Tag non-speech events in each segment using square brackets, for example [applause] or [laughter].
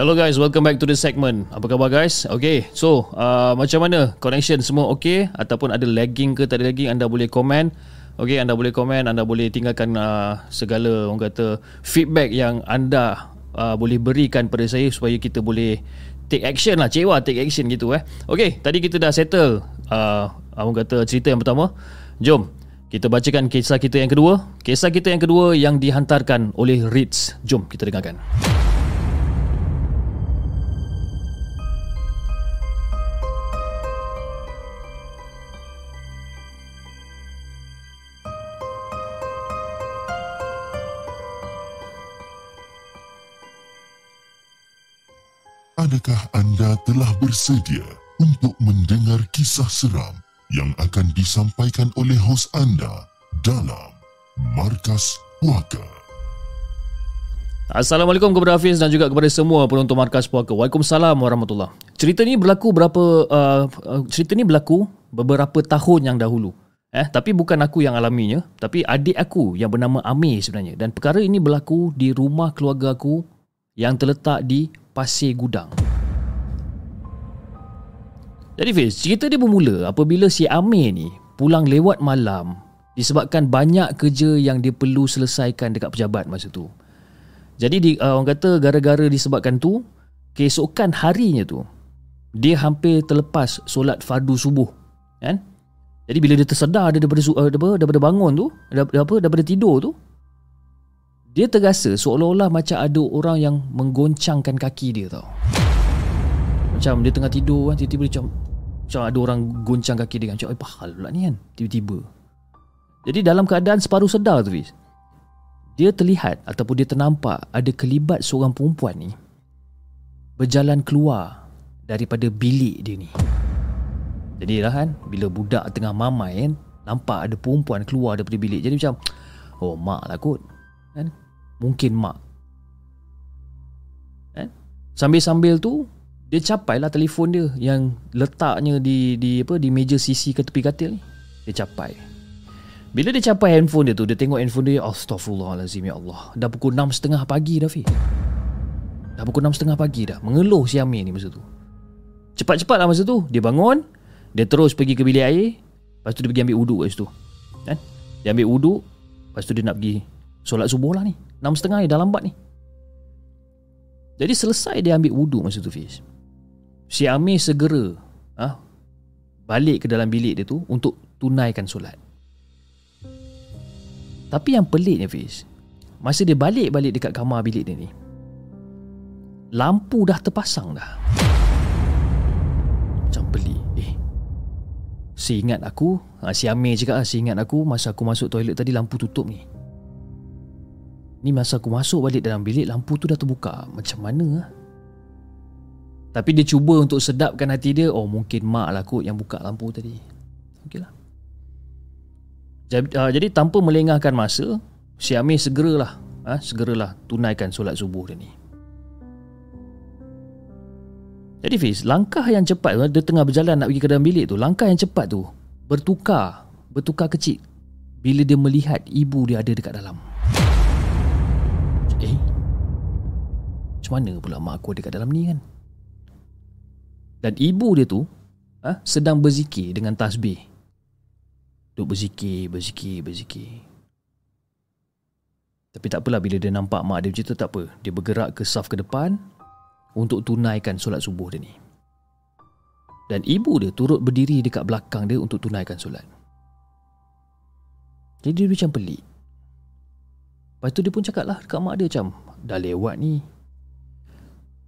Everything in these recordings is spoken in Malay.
Hello guys, welcome back to the segment. Apa khabar guys? Okay, so uh, macam mana connection semua okay ataupun ada lagging ke tak ada lagging anda boleh komen. Okay, anda boleh komen, anda boleh tinggalkan uh, segala orang kata feedback yang anda uh, boleh berikan pada saya supaya kita boleh take action lah, cewa take action gitu eh. Okay, tadi kita dah settle uh, orang kata cerita yang pertama. Jom kita bacakan kisah kita yang kedua. Kisah kita yang kedua yang dihantarkan oleh Ritz. Jom kita dengarkan. Adakah anda telah bersedia untuk mendengar kisah seram yang akan disampaikan oleh hos anda dalam Markas Puaka? Assalamualaikum kepada Hafiz dan juga kepada semua penonton Markas Puaka. Waalaikumsalam warahmatullahi Cerita ni berlaku berapa uh, uh, cerita ni berlaku beberapa tahun yang dahulu. Eh, tapi bukan aku yang alaminya, tapi adik aku yang bernama Amir sebenarnya. Dan perkara ini berlaku di rumah keluarga aku yang terletak di Pasir Gudang. Jadi Fiz, cerita dia bermula apabila si Amir ni pulang lewat malam disebabkan banyak kerja yang dia perlu selesaikan dekat pejabat masa tu. Jadi di, uh, orang kata gara-gara disebabkan tu, keesokan harinya tu, dia hampir terlepas solat fardu subuh. Kan? Jadi bila dia tersedar dia daripada, uh, daripada, bangun tu, daripada, daripada tidur tu, dia terasa seolah-olah macam ada orang yang menggoncangkan kaki dia tau. Macam dia tengah tidur kan, tiba-tiba dia macam, macam ada orang goncang kaki dia kan. Macam, apa hal pula ni kan? Tiba-tiba. Jadi dalam keadaan separuh sedar tu, dia terlihat ataupun dia ternampak ada kelibat seorang perempuan ni berjalan keluar daripada bilik dia ni. Jadi lah kan, bila budak tengah mamai kan, nampak ada perempuan keluar daripada bilik. Jadi macam, oh mak lah kot kan? Mungkin mak kan? Sambil-sambil tu Dia capai lah telefon dia Yang letaknya di di apa di meja sisi ke tepi katil ni. Dia capai. Bila dia capai handphone dia tu Dia tengok handphone dia Astaghfirullahaladzim ya Allah. Dah pukul 6.30 pagi dah Fi Dah pukul 6.30 pagi dah. Mengeluh si Amir ni masa tu. Cepat-cepat lah masa tu Dia bangun Dia terus pergi ke bilik air Lepas tu dia pergi ambil uduk kat situ. Kan? Dia ambil uduk Lepas tu dia nak pergi Solat subuh lah ni. Enam setengah ni dah lambat ni. Jadi selesai dia ambil wuduk masa tu Fiz Si Amir segera ha, Balik ke dalam bilik dia tu Untuk tunaikan solat. Tapi yang peliknya Fiz Masa dia balik-balik dekat kamar bilik dia ni Lampu dah terpasang dah. Macam pelik Eh. Seingat aku ha, Si Amir cakap lah Seingat aku Masa aku masuk toilet tadi Lampu tutup ni. Ni masa aku masuk balik dalam bilik Lampu tu dah terbuka. Macam mana lah Tapi dia cuba untuk sedapkan hati dia Oh mungkin mak lah kot yang buka lampu tadi. Okey lah jadi, uh, jadi tanpa melengahkan masa Si Amir segeralah uh, Segeralah tunaikan solat subuh dia ni. Jadi Fiz Langkah yang cepat tu Dia tengah berjalan nak pergi ke dalam bilik tu Langkah yang cepat tu Bertukar Bertukar kecil Bila dia melihat ibu dia ada dekat dalam. Eh? Macam mana pula mak aku ada kat dalam ni kan Dan ibu dia tu ha, Sedang berzikir dengan tasbih. Duk berzikir, berzikir, berzikir. Tapi tak apalah bila dia nampak mak dia macam tu tak apa. Dia bergerak ke saf ke depan Untuk tunaikan solat subuh dia ni. Dan ibu dia turut berdiri dekat belakang dia untuk tunaikan solat. Jadi dia macam pelik. Lepas tu dia pun cakap lah dekat mak dia macam Dah lewat ni.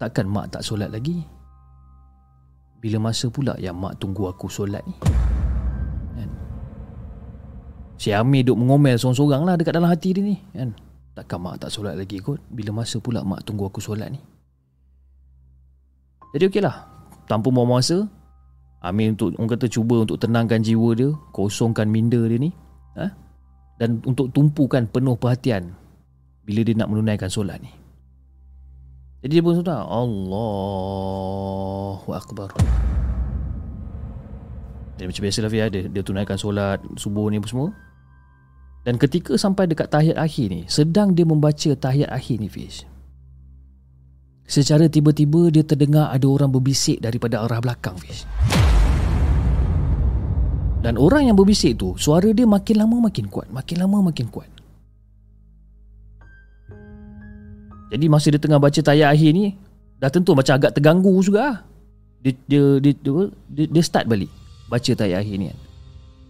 Takkan mak tak solat lagi Bila masa pula yang mak tunggu aku solat ni kan? Si Amir duk mengomel sorang-sorang lah dekat dalam hati dia ni kan? Takkan mak tak solat lagi kot Bila masa pula mak tunggu aku solat ni Jadi okey lah Tanpa buang masa Amir untuk orang kata cuba untuk tenangkan jiwa dia Kosongkan minda dia ni ha? Dan untuk tumpukan penuh perhatian bila dia nak menunaikan solat ni. Jadi dia pun sudah Allahu Akbar. Dia macam biasa lah dia, dia tunaikan solat subuh ni apa semua. Dan ketika sampai dekat tahiyat akhir ni, sedang dia membaca tahiyat akhir ni Fiz. Secara tiba-tiba dia terdengar ada orang berbisik daripada arah belakang Fiz. Dan orang yang berbisik tu Suara dia makin lama makin kuat Makin lama makin kuat Jadi masa dia tengah baca tayar akhir ni Dah tentu macam agak terganggu juga. Dia, dia, dia, dia, dia, dia start balik Baca tayar akhir ni kan.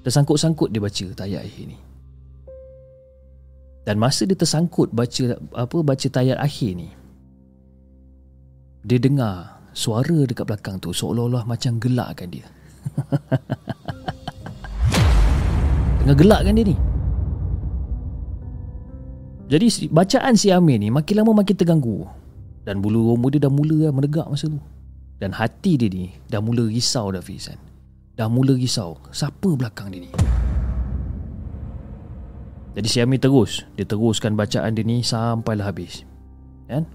Tersangkut-sangkut dia baca tayar akhir ni. Dan masa dia tersangkut baca apa baca tayar akhir ni Dia dengar suara dekat belakang tu Seolah-olah macam gelakkan dia. [laughs] Tengah gelak kan dia ni Jadi bacaan si Amir ni Makin lama makin terganggu. Dan bulu roma dia dah mula lah menegak masa tu. Dan hati dia ni Dah mula risau dah Fizan Dah mula risau. Siapa belakang dia ni? Jadi si Amir terus. Dia teruskan bacaan dia ni Sampailah habis. Kan?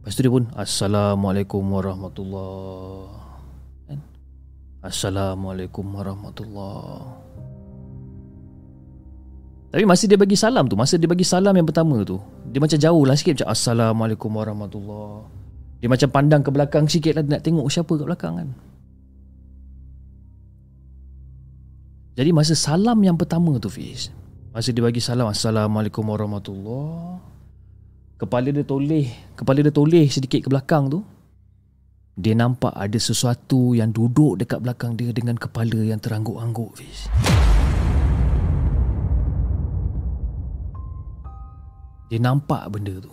Lepas tu dia pun Assalamualaikum warahmatullahi Assalamualaikum warahmatullahi Tapi masa dia bagi salam tu Masa dia bagi salam yang pertama tu Dia macam jauh lah sikit. Macam Assalamualaikum warahmatullahi Dia macam pandang ke belakang sikit lah Nak tengok siapa kat belakang kan. Jadi masa salam yang pertama tu Fiz Masa dia bagi salam Assalamualaikum warahmatullahi Kepala dia toleh Kepala dia toleh sedikit ke belakang tu dia nampak ada sesuatu yang duduk dekat belakang dia dengan kepala yang terangguk-angguk Fiz. Dia nampak benda tu.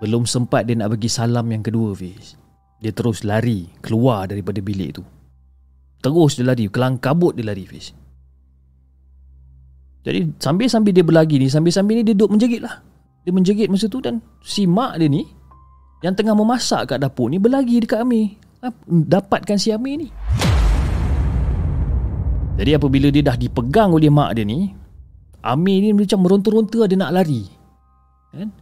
Belum sempat dia nak bagi salam yang kedua Fiz. Dia terus lari keluar daripada bilik tu. Terus dia lari, kelang kabut dia lari Fiz. Jadi sambil-sambil dia berlagi ni, sambil-sambil ni dia duduk menjerit lah. Dia menjerit masa tu dan si mak dia ni yang tengah memasak kat dapur ni berlagi dekat Amir dapatkan si Amir ni jadi apabila dia dah dipegang oleh mak dia ni Amir ni macam meronta-ronta dia nak lari. Kan?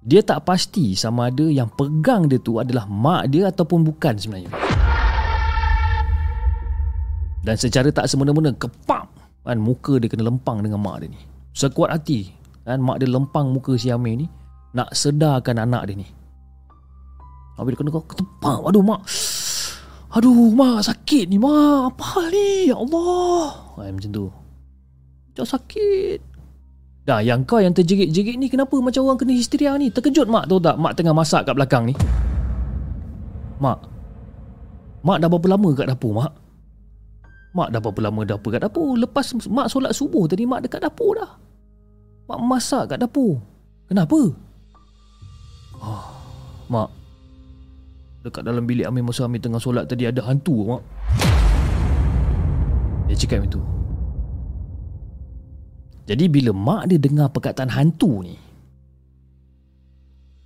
Dia tak pasti sama ada yang pegang dia tu adalah mak dia ataupun bukan sebenarnya. Dan secara tak semena-mena kepap kan muka dia kena lempang dengan mak dia ni. Sekuat hati kan mak dia lempang muka si Amir ni nak sedarkan anak dia ni. Habis dia kena ketepak Aduh mak. Aduh mak sakit ni mak. Apa hal ni? Ya Allah. Ay, Macam tu Macam sakit. Dah yang kau yang terjerit-jerit ni Kenapa macam orang kena histeria ni? Terkejut mak tahu tak? Mak tengah masak kat belakang ni. Mak. Mak dah berapa lama kat dapur mak? Mak dah berapa lama dapur kat dapur? Lepas mak solat subuh tadi Mak dekat dapur dah. Mak masak kat dapur. Kenapa? Oh, Mak. Dekat dalam bilik Amir masa Amir tengah solat tadi ada hantu mak. Dia cakap macam tu. Jadi bila mak dia dengar perkataan hantu ni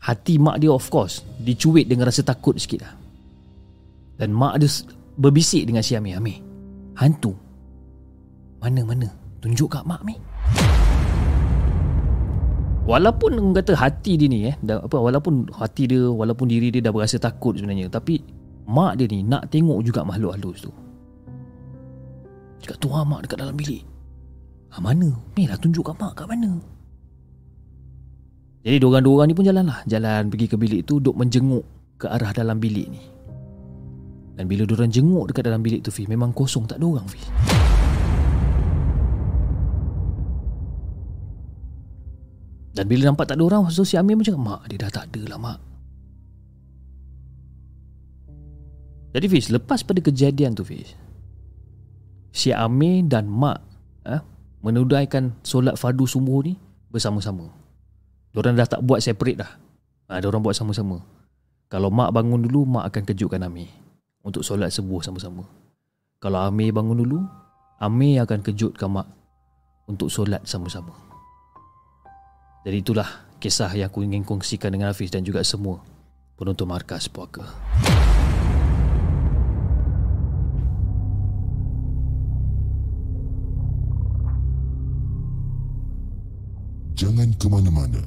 Hati mak dia of course Dicuit dengan rasa takut sikit lah Dan mak dia berbisik dengan si Amir Amir Hantu Mana-mana Tunjuk kat mak Amir Walaupun kata hati dia ni eh dah, apa walaupun hati dia walaupun diri dia dah berasa takut sebenarnya tapi mak dia ni nak tengok juga makhluk halus tu. Cakap tu ha, mak dekat dalam bilik. Ha, mana? Ni lah tunjuk kat mak kat mana. Jadi dua orang ni pun jalan lah. Jalan pergi ke bilik tu duk menjenguk ke arah dalam bilik ni. Dan bila diorang jenguk dekat dalam bilik tu Fi Memang kosong tak ada orang Fi Dan bila nampak tak ada orang So si Amir macam Mak dia dah tak ada lah mak Jadi Fiz Lepas pada kejadian tu Fiz Si Amir dan mak eh, Menudaikan solat fardu sumbuh ni Bersama-sama. Diorang dah tak buat separate dah. Ha, Diorang buat sama-sama. Kalau mak bangun dulu Mak akan kejutkan Amir Untuk solat subuh sama-sama. Kalau Amir bangun dulu Amir akan kejutkan mak Untuk solat sama-sama. Jadi itulah kisah yang aku ingin kongsikan dengan Hafiz dan juga semua penonton markas puaka. Jangan ke mana-mana.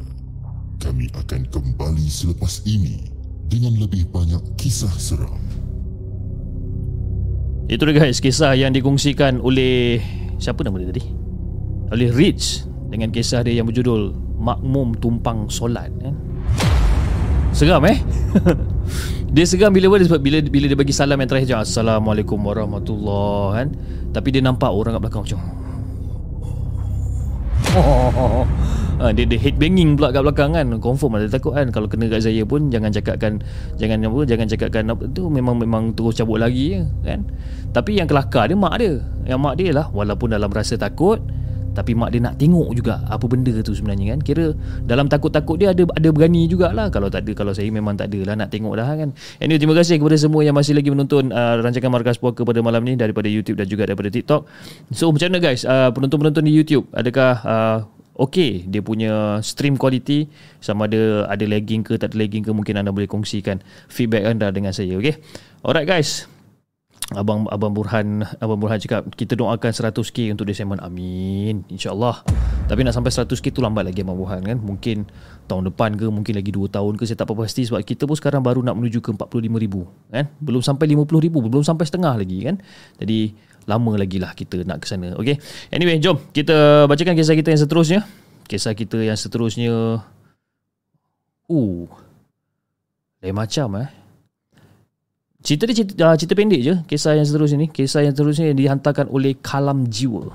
Kami akan kembali selepas ini dengan lebih banyak kisah seram. Itu dia guys, kisah yang dikongsikan oleh siapa nama dia tadi? Oleh Rich dengan kisah dia yang berjudul makmum tumpang solat kan seram eh [laughs] dia seram bila bila bila, bila dia bagi salam yang terakhir assalamualaikum warahmatullahi kan tapi dia nampak orang kat belakang macam [laughs] oh, ha, dia, dia head banging pula kat belakang kan. Confirm ada takut kan. Kalau kena kat saya pun jangan cakapkan jangan apa jangan cakapkan apa tu. Memang memang terus cabut lagi kan. Tapi yang kelakar dia mak dia. Yang mak dia lah walaupun dalam rasa takut tapi mak dia nak tengok juga apa benda tu sebenarnya kan. Kira dalam takut-takut dia ada ada berani jugalah. Kalau tak ada kalau saya memang tak ada lah nak tengok dah kan. Anyway terima kasih kepada semua yang masih lagi menonton uh, rancangan Markas Puaka pada malam ni daripada YouTube dan juga daripada TikTok. So macam mana guys? Uh, penonton-penonton di YouTube adakah uh, okay dia punya stream quality sama ada ada lagging ke tak ada lagging ke mungkin anda boleh kongsikan feedback anda dengan saya okay alright guys Abang Abang Burhan Abang Burhan cakap kita doakan 100k untuk Disember. Amin. Insya-Allah. Tapi nak sampai 100k tu lambat lagi Abang Burhan kan. Mungkin tahun depan ke mungkin lagi 2 tahun ke saya tak pasti sebab kita pun sekarang baru nak menuju ke 45000 kan. Belum sampai 50000, belum sampai setengah lagi kan. Jadi lama lagi lah kita nak ke sana. Okay. Anyway, jom kita bacakan kisah kita yang seterusnya. Kisah kita yang seterusnya Uh. Lain macam eh. Cerita dia cerita, uh, cerita pendek je Kisah yang seterusnya ni Kisah yang seterusnya dihantarkan oleh Kalam Jiwa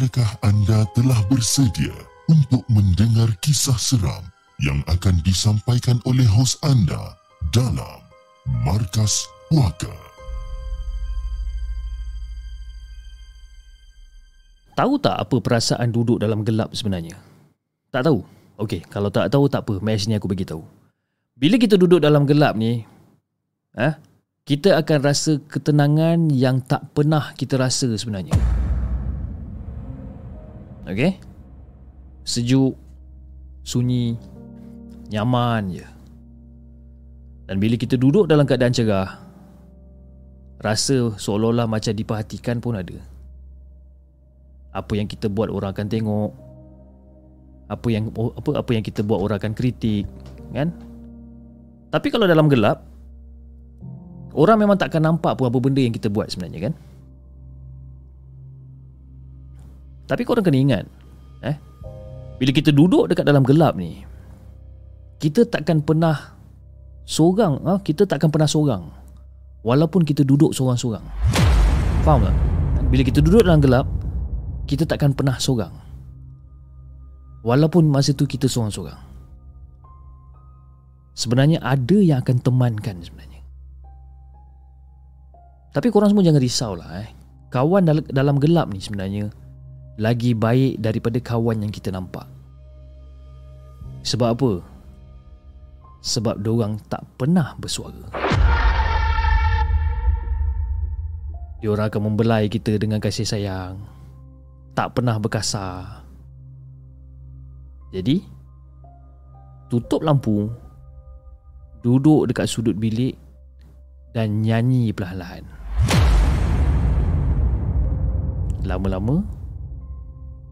Adakah anda telah bersedia untuk mendengar kisah seram yang akan disampaikan oleh hos anda dalam Markas Puaka. Tahu tak apa perasaan duduk dalam gelap sebenarnya? Tak tahu? Okey, kalau tak tahu tak apa, mari sini aku bagi tahu. Bila kita duduk dalam gelap ni, eh, kita akan rasa ketenangan yang tak pernah kita rasa sebenarnya. Okey? Sejuk, sunyi, nyaman je. Dan bila kita duduk dalam keadaan cerah Rasa seolah-olah macam diperhatikan pun ada Apa yang kita buat orang akan tengok Apa yang apa apa yang kita buat orang akan kritik Kan? Tapi kalau dalam gelap Orang memang tak akan nampak pun apa benda yang kita buat sebenarnya kan Tapi korang kena ingat eh? Bila kita duduk dekat dalam gelap ni Kita takkan pernah Seorang ha, Kita takkan pernah seorang Walaupun kita duduk seorang-seorang Faham tak? Bila kita duduk dalam gelap Kita takkan pernah seorang Walaupun masa tu kita seorang-seorang Sebenarnya ada yang akan temankan sebenarnya Tapi korang semua jangan risau lah eh. Kawan dalam gelap ni sebenarnya Lagi baik daripada kawan yang kita nampak Sebab apa? sebab diorang tak pernah bersuara. Diorang akan membelai kita dengan kasih sayang. Tak pernah berkasar. Jadi, tutup lampu, duduk dekat sudut bilik dan nyanyi perlahan-lahan. Lama-lama,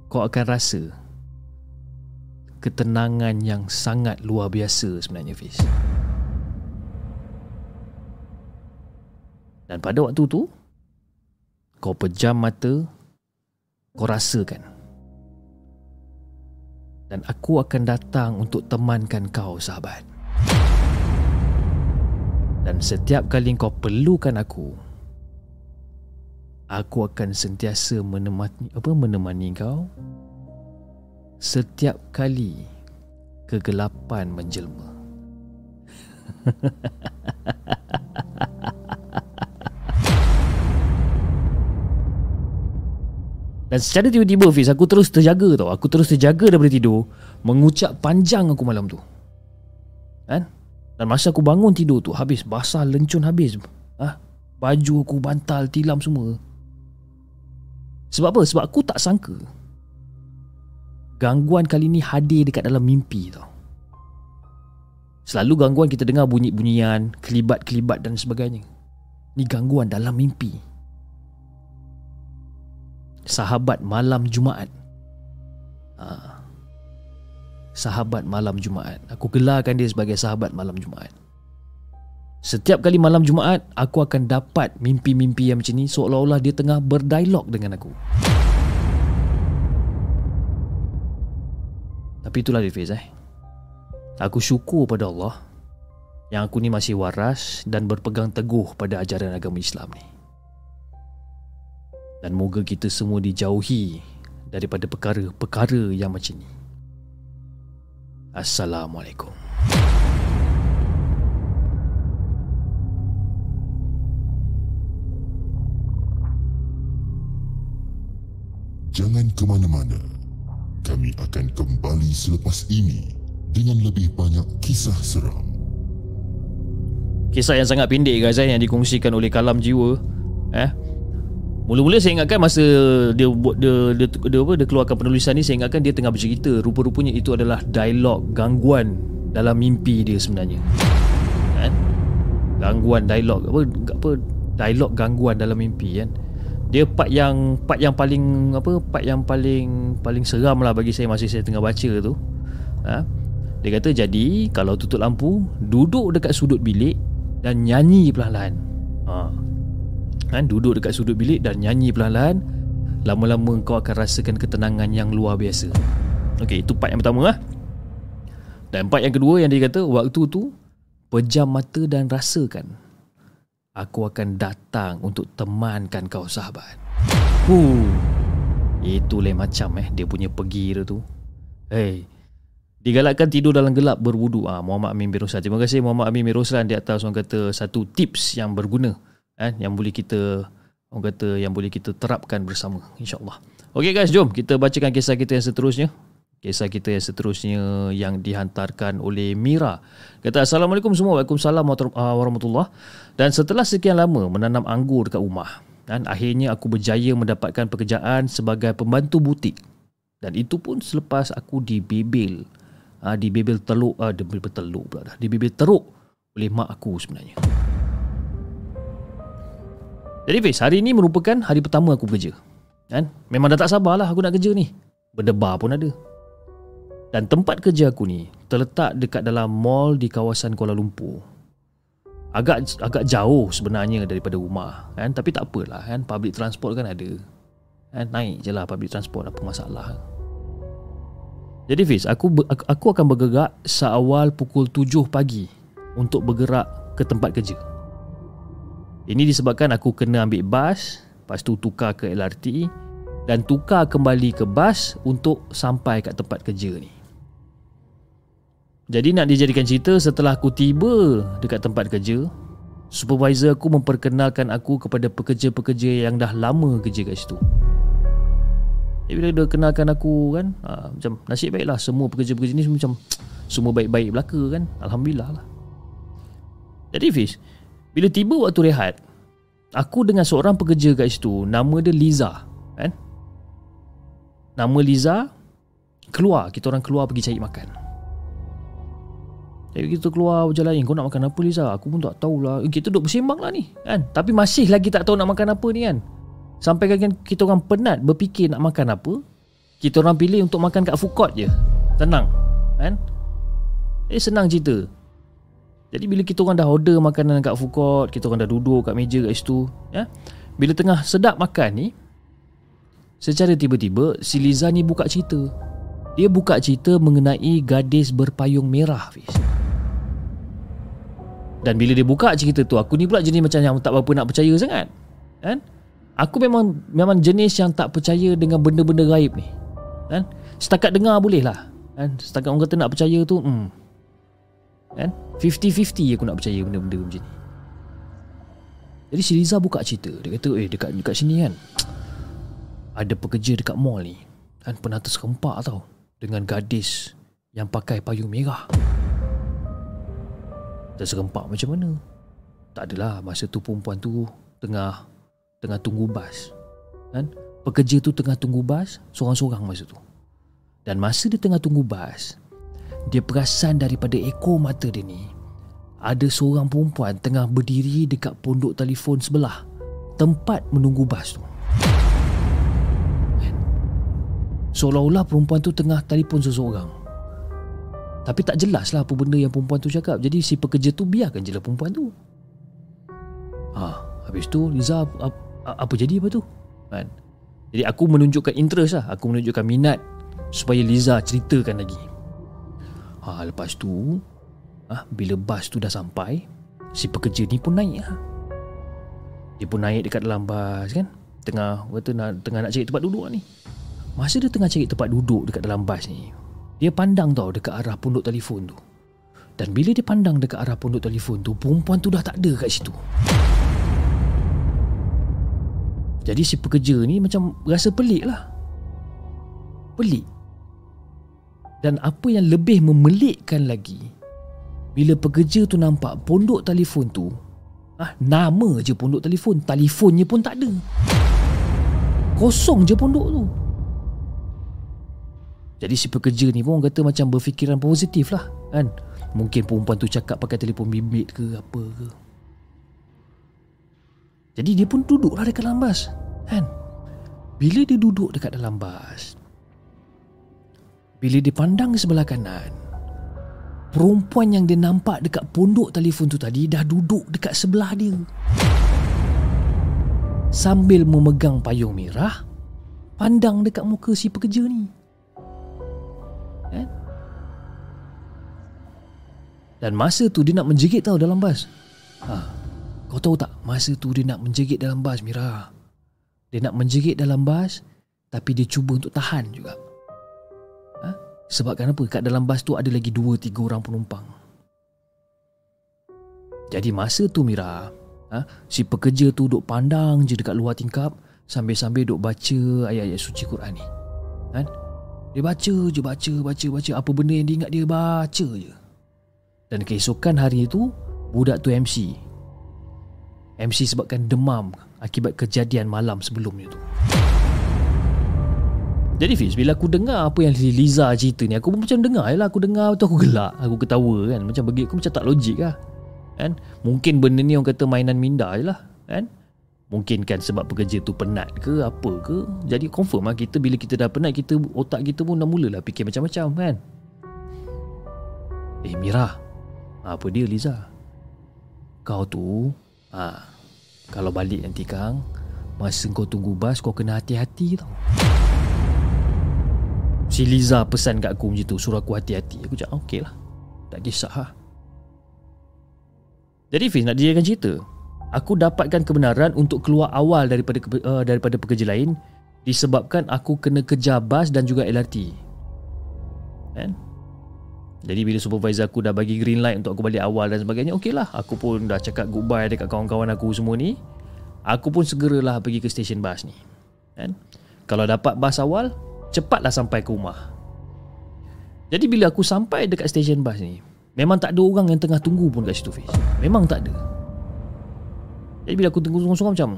kau akan rasa ketenangan yang sangat luar biasa sebenarnya Fiz. Dan pada waktu tu kau pejam mata kau rasakan dan aku akan datang untuk temankan kau sahabat. Dan setiap kali kau perlukan aku aku akan sentiasa menemani apa menemani kau. Setiap kali kegelapan menjelma. [laughs] Dan secara tiba-tiba Fiz Aku terus terjaga tau. Aku terus terjaga daripada tidur Mengucap panjang aku malam tu. Kan? Dan masa aku bangun tidur tu Habis basah lencun habis. Ah, Baju aku bantal tilam semua Sebab apa? Sebab aku tak sangka Gangguan kali ni hadir dekat dalam mimpi tau. Selalu gangguan kita dengar bunyi-bunyian Kelibat-kelibat dan sebagainya. Ni gangguan dalam mimpi. Sahabat malam Jumaat. Ha. Sahabat malam Jumaat. Aku gelarkan dia sebagai sahabat malam Jumaat Setiap kali malam Jumaat Aku akan dapat mimpi-mimpi yang macam ni Seolah-olah dia tengah berdialog dengan aku. Tapi itulah dia Fiz eh. Aku syukur pada Allah Yang aku ni masih waras Dan berpegang teguh pada ajaran agama Islam ni. Dan moga kita semua dijauhi Daripada perkara-perkara yang macam ni. Assalamualaikum Jangan ke mana-mana. Kami akan kembali selepas ini dengan lebih banyak kisah seram. Kisah yang sangat pendek guys eh, Yang dikongsikan oleh Kalam Jiwa Eh Mula-mula saya ingatkan masa dia buat dia, dia, dia, dia, apa, dia keluarkan penulisan ni saya ingatkan dia tengah bercerita rupa-rupanya itu adalah dialog gangguan dalam mimpi dia sebenarnya. Kan? Gangguan dialog apa apa dialog gangguan dalam mimpi kan. Dia part yang part yang paling apa part yang paling paling seram lah bagi saya masa saya tengah baca tu. Ha? Dia kata jadi kalau tutup lampu duduk dekat sudut bilik dan nyanyi perlahan-lahan. Ha kan duduk dekat sudut bilik dan nyanyi perlahan-lahan lama-lama kau akan rasakan ketenangan yang luar biasa Okey, itu part yang pertama lah dan part yang kedua yang dia kata waktu tu pejam mata dan rasakan aku akan datang untuk temankan kau sahabat huh. itu lain macam eh dia punya pergi tu hey Digalakkan tidur dalam gelap berwudu ah Muhammad Amin Biroslan. Terima kasih Muhammad Amin Biroslan di atas orang kata satu tips yang berguna eh, yang boleh kita orang kata yang boleh kita terapkan bersama insyaallah. Okey guys, jom kita bacakan kisah kita yang seterusnya. Kisah kita yang seterusnya yang dihantarkan oleh Mira. Kata Assalamualaikum semua. Waalaikumsalam ah, warahmatullahi Dan setelah sekian lama menanam anggur dekat rumah dan akhirnya aku berjaya mendapatkan pekerjaan sebagai pembantu butik. Dan itu pun selepas aku dibebel. Ha, dibebel teluk. Ha, dibebel teluk pula dah. Dibebel teruk oleh mak aku sebenarnya. Jadi Fiz, hari ini merupakan hari pertama aku bekerja. Kan? Memang dah tak sabarlah aku nak kerja ni. Berdebar pun ada. Dan tempat kerja aku ni terletak dekat dalam mall di kawasan Kuala Lumpur. Agak agak jauh sebenarnya daripada rumah, kan? Tapi tak apalah kan, public transport kan ada. Kan naik je lah public transport apa masalah. Jadi Fiz, aku aku akan bergerak seawal pukul 7 pagi untuk bergerak ke tempat kerja. Ini disebabkan aku kena ambil bas Lepas tu tukar ke LRT Dan tukar kembali ke bas Untuk sampai kat tempat kerja ni Jadi nak dijadikan cerita Setelah aku tiba dekat tempat kerja Supervisor aku memperkenalkan aku Kepada pekerja-pekerja yang dah lama kerja kat situ. Jadi bila dia kenalkan aku kan ha, Macam nasib baiklah Semua pekerja-pekerja ni macam [tsk] Semua baik-baik belaka kan Alhamdulillah lah. Jadi Fish bila tiba waktu rehat Aku dengan seorang pekerja kat situ Nama dia Liza kan? Nama Liza Keluar. Kita orang keluar pergi cari makan Jadi kita keluar berjalan Kau nak makan apa Liza Aku pun tak tahulah eh, Kita duduk bersembang lah ni kan? Tapi masih lagi tak tahu nak makan apa ni kan Sampai kan kita orang penat Berfikir nak makan apa Kita orang pilih untuk makan kat food court je Tenang kan? Eh senang cerita jadi bila kita orang dah order makanan kat food court, kita orang dah duduk kat meja kat situ, ya. Bila tengah sedap makan ni, secara tiba-tiba si Liza ni buka cerita. Dia buka cerita mengenai gadis berpayung merah, Fiz. Dan bila dia buka cerita tu, aku ni pula jenis macam yang tak berapa nak percaya sangat. Kan? Aku memang memang jenis yang tak percaya dengan benda-benda gaib ni. Kan? Setakat dengar boleh lah. Kan? Setakat orang kata nak percaya tu, hmm, Kan 50-50 aku nak percaya benda-benda macam ni Jadi si Liza buka cerita Dia kata eh dekat, dekat sini kan [tsk] Ada pekerja dekat mall ni Kan pernah terserempak tau Dengan gadis Yang pakai payung merah Terserempak macam mana? Tak adalah masa tu perempuan tu Tengah Tengah tunggu bas. Kan? Pekerja tu tengah tunggu bas Sorang-sorang masa tu. Dan masa dia tengah tunggu bas dia perasan daripada ekor mata dia ni ada seorang perempuan tengah berdiri dekat pondok telefon sebelah tempat menunggu bas tu. Seolah-olah perempuan tu tengah telefon seseorang Tapi tak jelas lah apa benda yang perempuan tu cakap. Jadi si pekerja tu biarkan je lah perempuan tu. Ha, Habis tu Liza apa, apa jadi apa tu? Kan? Jadi aku menunjukkan interest lah. Aku menunjukkan minat Supaya Liza ceritakan lagi. Ha, Lepas tu ha, Bila bas tu dah sampai Si pekerja ni pun naik lah. Dia pun naik dekat dalam bas kan? Tengah kata Tengah nak cari tempat duduk lah ni. Masa dia tengah cari tempat duduk dekat dalam bas ni Dia pandang tau dekat arah pondok telefon tu. Dan bila dia pandang dekat arah pondok telefon tu Perempuan tu dah tak ada kat situ. Jadi si pekerja ni macam rasa pelik lah. Pelik. Dan apa yang lebih memelikkan lagi Bila pekerja tu nampak pondok telefon tu ah, Nama je pondok telefon Telefonnya pun tak ada. Kosong je pondok tu jadi si pekerja ni pun kata macam berfikiran positif lah kan. Mungkin perempuan tu cakap pakai telefon bimbit ke apa ke. Jadi dia pun duduk lah dekat dalam bas kan. Bila dia duduk dekat dalam bas. Bila dia pandang sebelah kanan. Perempuan yang dia nampak dekat pondok telefon tu tadi dah duduk dekat sebelah dia. Sambil memegang payung merah. Pandang dekat muka si pekerja ni. Dan masa tu dia nak menjegit tau dalam bas ha. Kau tahu tak Masa tu dia nak menjegit dalam bas Mira Dia nak menjegit dalam bas Tapi dia cuba untuk tahan juga ha? Sebab kenapa Kat dalam bas tu ada lagi 2-3 orang penumpang Jadi masa tu Mira ha? Si pekerja tu duduk pandang je dekat luar tingkap Sambil-sambil duduk baca ayat-ayat suci Quran ni ha? Dia baca je baca baca baca Apa benda yang dia ingat dia baca je dan keesokan hari itu Budak tu MC MC sebabkan demam Akibat kejadian malam sebelumnya tu. Jadi Fiz Bila aku dengar apa yang Liza cerita ni Aku pun macam dengar lah. Aku dengar tu aku gelak. Aku ketawa kan. Macam bagi aku macam tak logik lah. Kan? Mungkin benda ni orang kata mainan minda je lah. Kan? Mungkin kan sebab pekerja tu penat ke apa ke. Jadi confirm lah kita bila kita dah penat kita Otak kita pun dah mulalah fikir macam-macam kan. Eh Mira apa dia Liza? Kau tu ha, Kalau balik nanti Kang Masa kau tunggu bas Kau kena hati-hati tau. Si Liza pesan kat aku macam tu Suruh aku hati-hati. Aku cakap okey lah Tak kisah ha. Jadi Fiz nak dijadikan cerita. Aku dapatkan kebenaran Untuk keluar awal daripada uh, daripada pekerja lain Disebabkan aku kena kejar bas Dan juga LRT Kan jadi bila supervisor aku dah bagi green light untuk aku balik awal dan sebagainya Okey lah aku pun dah cakap goodbye dekat kawan-kawan aku semua ni. Aku pun segeralah pergi ke stesen bas ni kan? Kalau dapat bas awal Cepatlah sampai ke rumah. Jadi bila aku sampai dekat stesen bas ni Memang tak ada orang yang tengah tunggu pun kat situ Fiz. Memang tak ada. Jadi bila aku tunggu sorang-sorang macam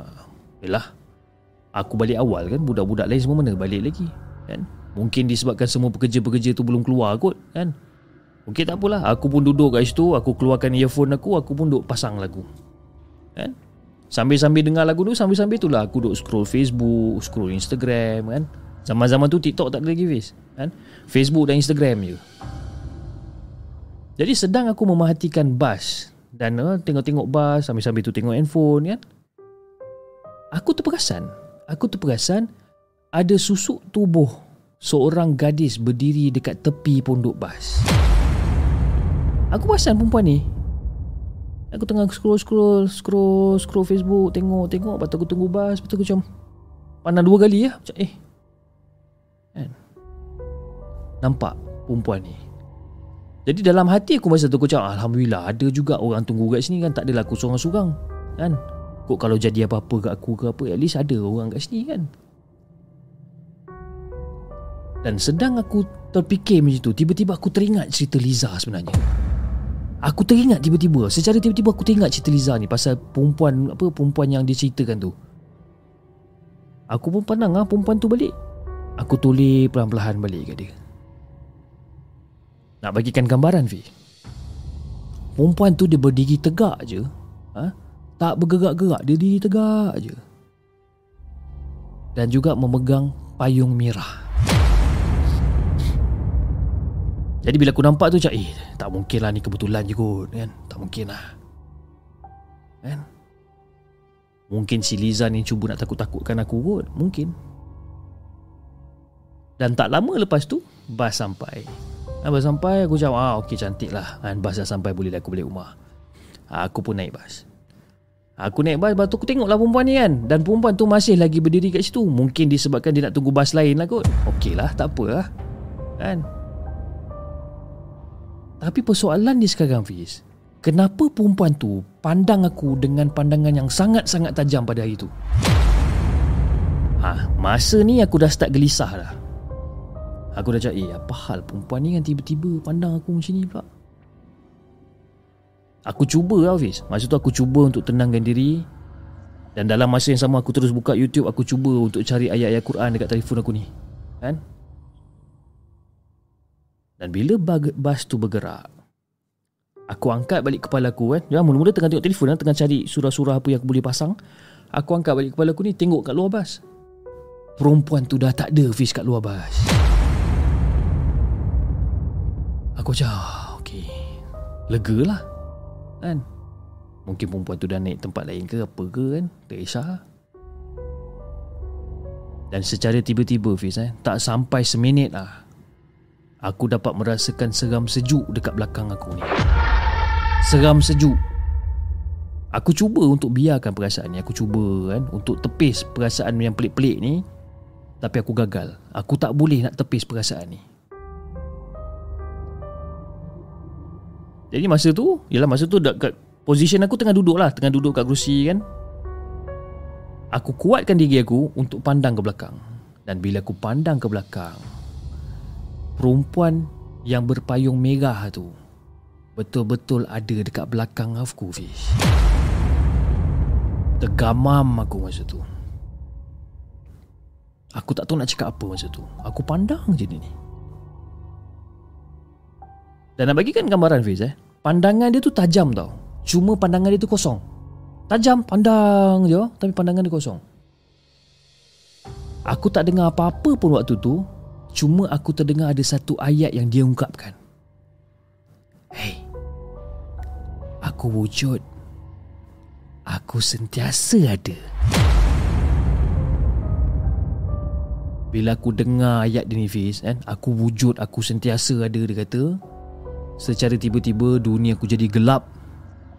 ah, Yelah Aku balik awal kan Budak-budak lain semua mana balik lagi Kan Mungkin disebabkan semua pekerja-pekerja tu belum keluar kot kan? Okey tak apalah. Aku pun duduk kat situ Aku keluarkan earphone aku Aku pun duduk pasang lagu. Kan? Sambil-sambil dengar lagu tu Sambil-sambil tu lah Aku duduk scroll Facebook Scroll Instagram kan? Zaman-zaman tu TikTok tak ada lagi face kan? Facebook dan Instagram je. Jadi sedang aku memerhatikan bas Dan uh, tengok-tengok bas Sambil-sambil tu tengok handphone kan? Aku terperasan. Aku terperasan Ada susuk tubuh seorang gadis berdiri dekat tepi pondok bas. Aku perasan perempuan ni. Aku tengah scroll scroll scroll scroll Facebook tengok tengok. Lepas aku tunggu bas. Lepas aku macam pandang dua kali ya. Macam eh. Kan? Nampak perempuan ni. Jadi dalam hati aku masa tu aku cakap Alhamdulillah ada juga orang tunggu kat sini kan. Tak adalah aku seorang-seorang. Kan? Kok kalau jadi apa-apa kat aku ke apa At least ada orang kat sini kan dan sedang aku terfikir macam tu Tiba-tiba aku teringat cerita Liza sebenarnya. Aku teringat tiba-tiba Secara tiba-tiba aku teringat cerita Liza ni Pasal perempuan apa perempuan yang dia ceritakan tu. Aku pun pandang ah perempuan tu balik? Aku tulis pelan-pelan balik kat dia. Nak bagikan gambaran Fi Perempuan tu dia berdiri tegak je ha? Tak bergerak-gerak Dia diri tegak je. Dan juga memegang payung merah Jadi bila aku nampak tu macam Eh tak mungkin lah ni kebetulan je kot kan. Tak mungkin lah Kan? Mungkin si Liza ni cuba nak takut-takutkan aku kot. Mungkin. Dan tak lama lepas tu Bas sampai. Bas sampai aku cakap Ah okey cantik lah kan, Bas dah sampai boleh lah aku balik rumah. Aku pun naik bas. Aku naik bas Lepas tu aku tengoklah perempuan ni kan. Dan perempuan tu masih lagi berdiri kat situ. Mungkin disebabkan dia nak tunggu bas lain lah kot. Okey lah tak apa lah Kan Tapi persoalan dia sekarang Fiz Kenapa perempuan tu Pandang aku dengan pandangan yang sangat-sangat tajam pada hari tu? Ha, masa ni aku dah start gelisah dah. Aku dah cakap Eh apa hal perempuan ni kan tiba-tiba Pandang aku macam ni pula? Aku cuba Hafiz Masa tu aku cuba untuk tenangkan diri. Dan dalam masa yang sama aku terus buka YouTube Aku cuba untuk cari ayat-ayat Quran dekat telefon aku ni. Kan Dan bila bas tu bergerak Aku angkat balik kepala aku kan ya, Mula-mula tengah tengok telefon kan Tengah cari surah-surah apa yang aku boleh pasang. Aku angkat balik kepala aku ni Tengok kat luar bas. Perempuan tu dah tak ada Hafiz kat luar bas. Aku macam ah, Okay Lega lah. Kan? Mungkin perempuan tu dah naik tempat lain ke apa ke kan? Tak kisah. Dan secara tiba-tiba Fiz eh, tak sampai seminit lah aku dapat merasakan seram sejuk dekat belakang aku ni. Seram sejuk. Aku cuba untuk biarkan perasaan ni. Aku cuba kan untuk tepis perasaan yang pelik-pelik ni. Tapi aku gagal. Aku tak boleh nak tepis perasaan ni. Jadi masa tu Yalah masa tu dekat Position aku tengah duduk lah. Tengah duduk kat kerusi kan. Aku kuatkan diri aku Untuk pandang ke belakang. Dan bila aku pandang ke belakang Perempuan Yang berpayung merah tu Betul-betul ada dekat belakang aku Fish. Tergamam aku masa tu. Aku tak tahu nak cakap apa masa tu. Aku pandang je ni. Dan nak bagikan gambaran Fiz eh. Pandangan dia tu tajam tau. Cuma pandangan dia tu kosong. Tajam pandang je Tapi pandangan dia kosong. Aku tak dengar apa-apa pun waktu tu Cuma aku terdengar ada satu ayat yang dia ungkapkan. Hey Aku wujud. Aku sentiasa ada. Bila aku dengar ayat dia ni Fiz kan, Aku wujud Aku sentiasa ada Dia kata. Secara tiba-tiba dunia aku jadi gelap.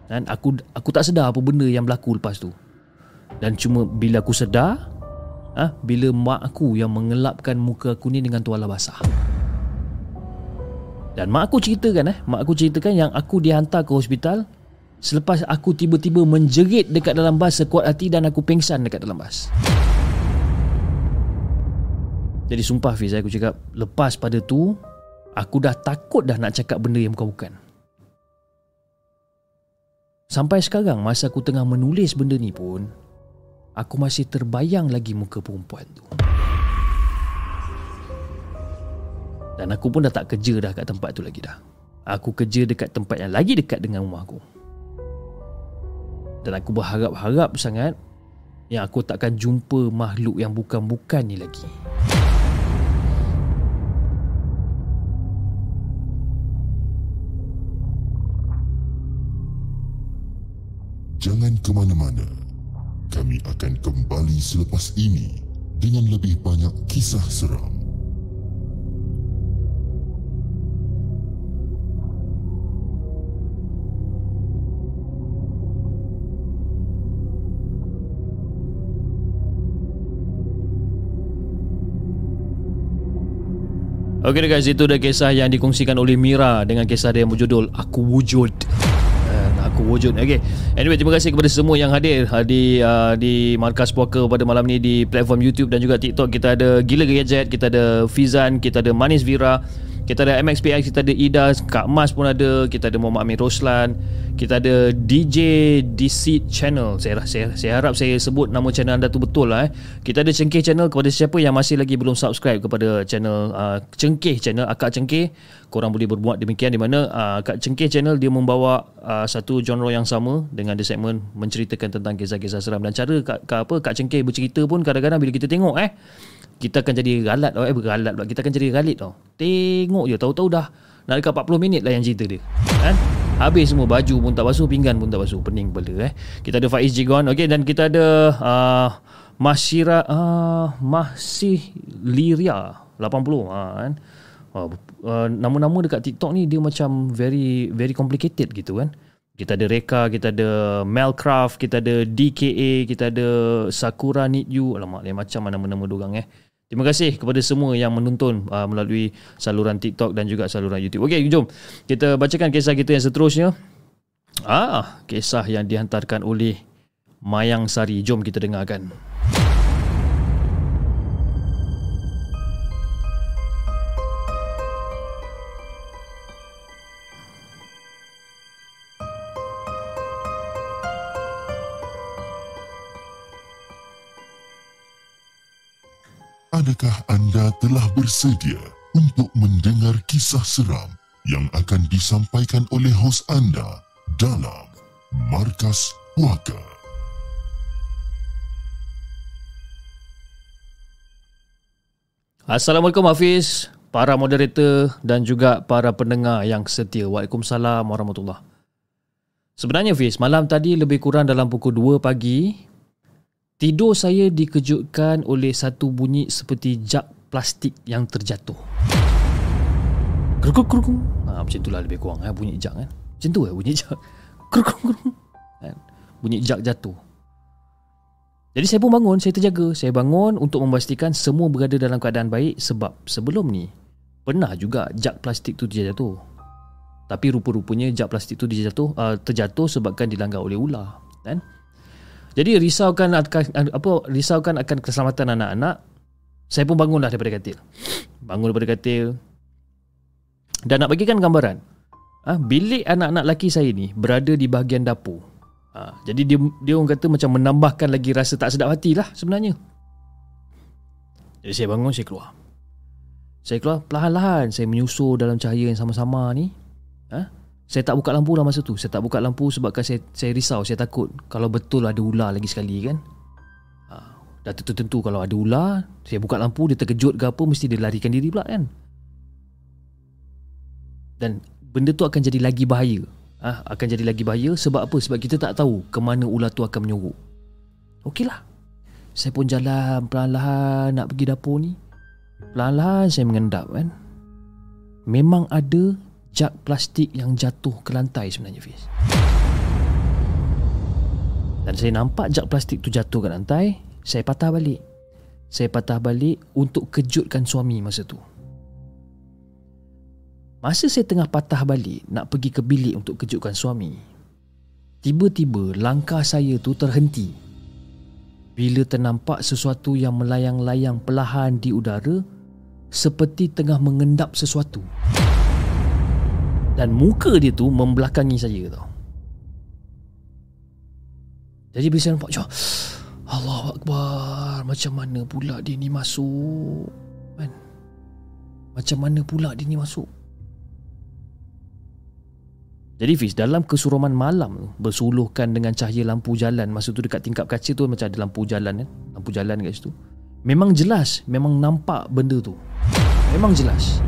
Dan aku aku tak sedar apa benda yang berlaku lepas tu. Dan cuma bila aku sedar, ha, bila mak aku yang mengelapkan muka aku ni dengan tuala basah. Dan mak aku ceritakan eh, mak aku ceritakan yang aku dihantar ke hospital selepas aku tiba-tiba menjerit dekat dalam bas sekuat hati dan aku pingsan dekat dalam bas. Jadi sumpah Fiz aku cakap lepas pada tu Aku dah takut dah nak cakap benda yang bukan-bukan. Sampai sekarang masa aku tengah menulis benda ni pun, aku masih terbayang lagi muka perempuan tu. Dan aku pun dah tak kerja dah kat tempat tu lagi dah. Aku kerja dekat tempat yang lagi dekat dengan rumah aku. Dan aku berharap-harap sangat yang aku takkan jumpa makhluk yang bukan-bukan ni lagi. Jangan ke mana-mana. Kami akan kembali selepas ini dengan lebih banyak kisah seram. Okey guys, itu dah kisah yang dikongsikan oleh Mira dengan kisah dia yang berjudul Aku Wujud aku wujud. Okay. Anyway terima kasih kepada semua yang hadir. Di uh, di Markas Puaka pada malam ni di platform YouTube dan juga TikTok. Kita ada Gila Gadget kita ada Fizan kita ada Manis Vira kita ada MXPX, kita ada Ida, Kak Mas pun ada, kita ada Muhammad Amir Roslan, kita ada DJ DC Channel. Saya, saya saya harap saya sebut nama channel anda tu betul lah eh. Kita ada Cengkeh Channel kepada siapa yang masih lagi belum subscribe kepada channel uh, Cengkeh Channel Akak Cengkeh. Korang boleh berbuat demikian di mana uh, Kak Cengkeh Channel dia membawa uh, satu genre yang sama dengan the segment menceritakan tentang kisah-kisah seram dan cara Kak, Kak apa Kak Cengkeh bercerita pun kadang-kadang bila kita tengok eh kita akan jadi galat oh, eh galat pula. Kita akan jadi galit tau. Tengok je tahu-tahu dah. Nak dekat 40 minit lah yang cerita dia. Kan? Habis semua baju pun tak basuh pinggan pun tak basuh. Pening kepala eh. Kita ada Faiz Jigon okey dan kita ada uh, Masyira uh, Masih Liria 80 ha, kan? Uh, uh, nama-nama dekat TikTok ni dia macam very very complicated gitu kan? Kita ada Reka, kita ada Melcraft, kita ada DKA, kita ada Sakura Need You. Alamak, macam mana nama-nama dorang eh. Terima kasih kepada semua yang menonton uh, melalui saluran TikTok dan juga saluran YouTube. Okey, jom kita bacakan kisah kita yang seterusnya. Ah, kisah yang dihantarkan oleh Mayang Sari. Jom kita dengarkan. Adakah anda telah bersedia untuk mendengar kisah seram yang akan disampaikan oleh hos anda dalam Markas Puaka? Assalamualaikum Hafiz, para moderator dan juga para pendengar yang setia. Waalaikumsalam warahmatullahi Sebenarnya Hafiz, malam tadi lebih kurang dalam pukul 2 pagi, Tidur saya dikejutkan oleh satu bunyi seperti jak plastik yang terjatuh. Keruk keruk. Ha, macam itulah lebih kurang eh, bunyi jak kan. Macam tu eh bunyi [laughs] jak. Keruk keruk. Kan? Bunyi jak jatuh. Jadi saya pun bangun, saya terjaga. Saya bangun untuk memastikan semua berada dalam keadaan baik sebab sebelum ni pernah juga jak plastik tu terjatuh. Tapi rupa-rupanya jak plastik tu terjatuh, uh, terjatuh sebabkan dilanggar oleh ular. Kan? Jadi risaukan akan apa risaukan akan keselamatan anak-anak. Saya pun bangunlah daripada katil. Bangun daripada katil. Dan nak bagikan gambaran. Ah ha, bilik anak-anak lelaki saya ni berada di bahagian dapur. Ha, jadi dia dia orang kata macam menambahkan lagi rasa tak sedap hati lah sebenarnya. Jadi saya bangun saya keluar. Saya keluar perlahan-lahan saya menyusul dalam cahaya yang sama-sama ni. Ha? Saya tak buka lampu lah masa tu. Saya tak buka lampu sebabkan saya, saya risau. Saya takut Kalau betul ada ular lagi sekali kan? Ha, Dah tentu-tentu kalau ada ular Saya buka lampu Dia terkejut ke apa Mesti dia larikan diri pula kan? Dan Benda tu akan jadi lagi bahaya. Ha, Akan jadi lagi bahaya Sebab apa? Sebab kita tak tahu Kemana ular tu akan menyorok Okeylah Saya pun jalan Perlahan-lahan Nak pergi dapur ni. Perlahan-lahan saya mengendap kan? Memang ada jak plastik yang jatuh ke lantai sebenarnya Fiz. Dan saya nampak jak plastik tu jatuh ke lantai, saya patah balik. Saya patah balik untuk kejutkan suami masa tu. Masa saya tengah patah balik nak pergi ke bilik untuk kejutkan suami, tiba-tiba langkah saya tu terhenti. Bila ternampak sesuatu yang melayang-layang perlahan di udara seperti tengah mengendap sesuatu. Dan muka dia tu membelakangi saya tau. Jadi bila saya nampak Cak Allah Akbar Macam mana pula dia ni masuk? Kan? Macam mana pula dia ni masuk? Jadi Fiz, dalam kesuruman malam Bersuluhkan dengan cahaya lampu jalan Masa tu dekat tingkap kaca tu Macam ada lampu jalan kan Lampu jalan kat situ. Memang jelas Memang nampak benda tu. Memang jelas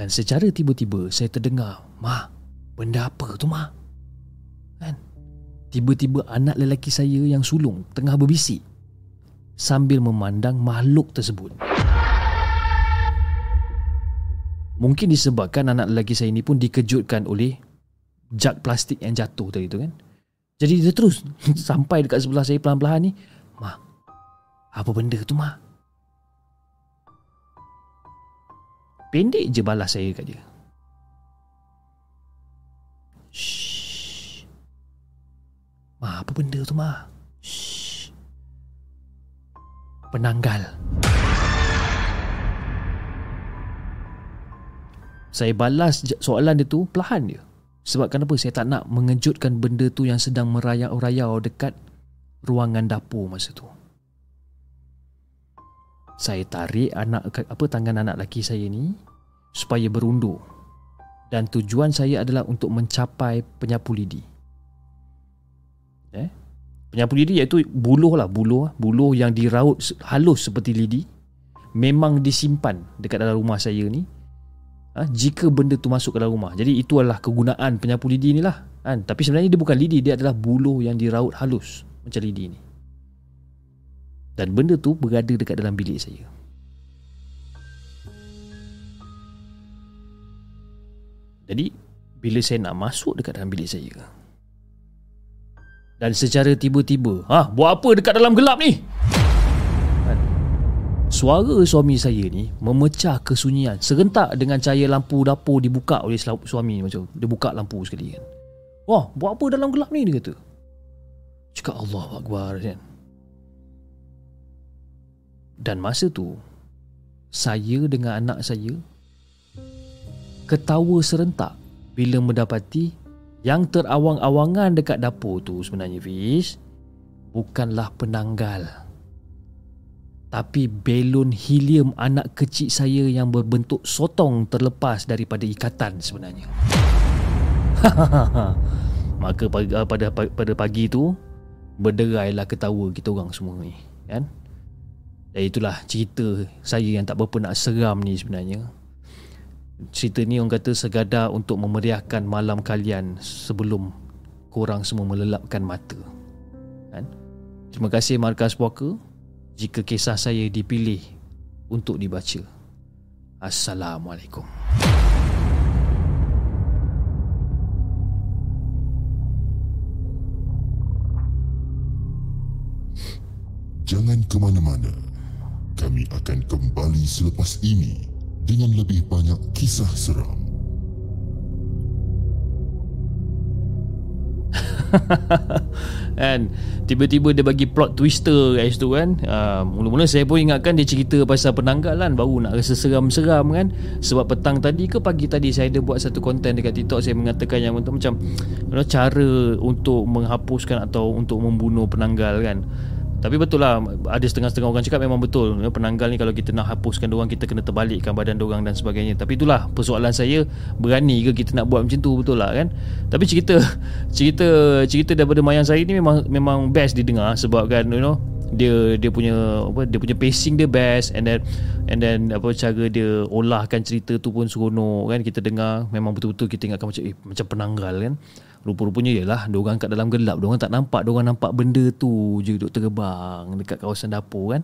Dan secara tiba-tiba saya terdengar, "Ma, benda apa tu, Ma?" Kan? Tiba-tiba anak lelaki saya yang sulung tengah berbisik sambil memandang makhluk tersebut. Mungkin disebabkan anak lelaki saya ini pun dikejutkan oleh jak plastik yang jatuh tadi tu kan. Jadi dia terus [laughs] sampai dekat sebelah saya pelan-pelan ni, "Ma, apa benda tu, Ma?" Pendek je balas saya kat dia. Ma, apa benda tu, Ma? Shh. Penanggal. Saya balas soalan dia tu perlahan dia. Sebab kenapa saya tak nak mengejutkan benda tu yang sedang merayau-rayau dekat ruangan dapur masa tu. Saya tarik anak apa tangan anak lelaki saya ni supaya berundur. Dan tujuan saya adalah untuk mencapai penyapu lidi. Eh? Penyapu lidi iaitu buluh lah buluh buluh yang diraut halus seperti lidi memang disimpan dekat dalam rumah saya ni ha, jika benda tu masuk ke dalam rumah jadi itu adalah kegunaan penyapu lidi ni lah kan? tapi sebenarnya dia bukan lidi dia adalah buluh yang diraut halus macam lidi ni dan benda tu berada dekat dalam bilik saya. Jadi bila saya nak masuk dekat dalam bilik saya dan secara tiba-tiba ha, Buat apa dekat dalam gelap ni? Kan? Suara suami saya ni Memecah kesunyian Serentak dengan cahaya lampu dapur Dibuka oleh suami macam Dia buka lampu sekali kan. Wah buat apa dalam gelap ni? dia kata. Cakap Allah Akbar kan Dan masa tu Saya dengan anak saya Ketawa serentak Bila mendapati yang terawang-awangan dekat dapur tu sebenarnya Fiz Bukanlah penanggal Tapi belon helium anak kecil saya yang berbentuk sotong terlepas daripada ikatan sebenarnya [laughs] Maka pada, pada, pagi tu Berderailah ketawa kita orang semua ni kan? Dan itulah cerita saya yang tak berapa nak seram ni sebenarnya cerita ni orang kata segadar untuk memeriahkan malam kalian sebelum korang semua melelapkan mata. Kan? Terima kasih Markas Puaka jika kisah saya dipilih untuk dibaca. Assalamualaikum. Jangan ke mana-mana. Kami akan kembali selepas ini dengan lebih banyak kisah seram. [laughs] kan tiba-tiba dia bagi plot twister guys tu kan. Uh, mula-mula saya pun ingatkan dia cerita pasal penanggalan baru nak rasa seram-seram kan. Sebab petang tadi ke pagi tadi saya ada buat satu konten dekat TikTok saya mengatakan yang macam you know, cara untuk menghapuskan atau untuk membunuh penanggal kan tapi betul lah Ada setengah-setengah orang cakap memang betul. Ya, Penanggal ni kalau kita nak hapuskan orang Kita kena terbalikkan badan orang dan sebagainya. Tapi itulah persoalan saya Berani ke kita nak buat macam tu betul lah kan? Tapi cerita [laughs] Cerita cerita daripada mayang saya ni memang memang best didengar Sebab kan you know dia dia punya apa dia punya pacing dia best and then and then apa cara dia olahkan cerita tu pun seronok kan. Kita dengar memang betul-betul kita ingatkan macam eh, macam penanggal kan. Rupa-rupanya ialah Diorang kat dalam gelap Diorang tak nampak Diorang nampak benda tu je Duduk terbang Dekat kawasan dapur kan.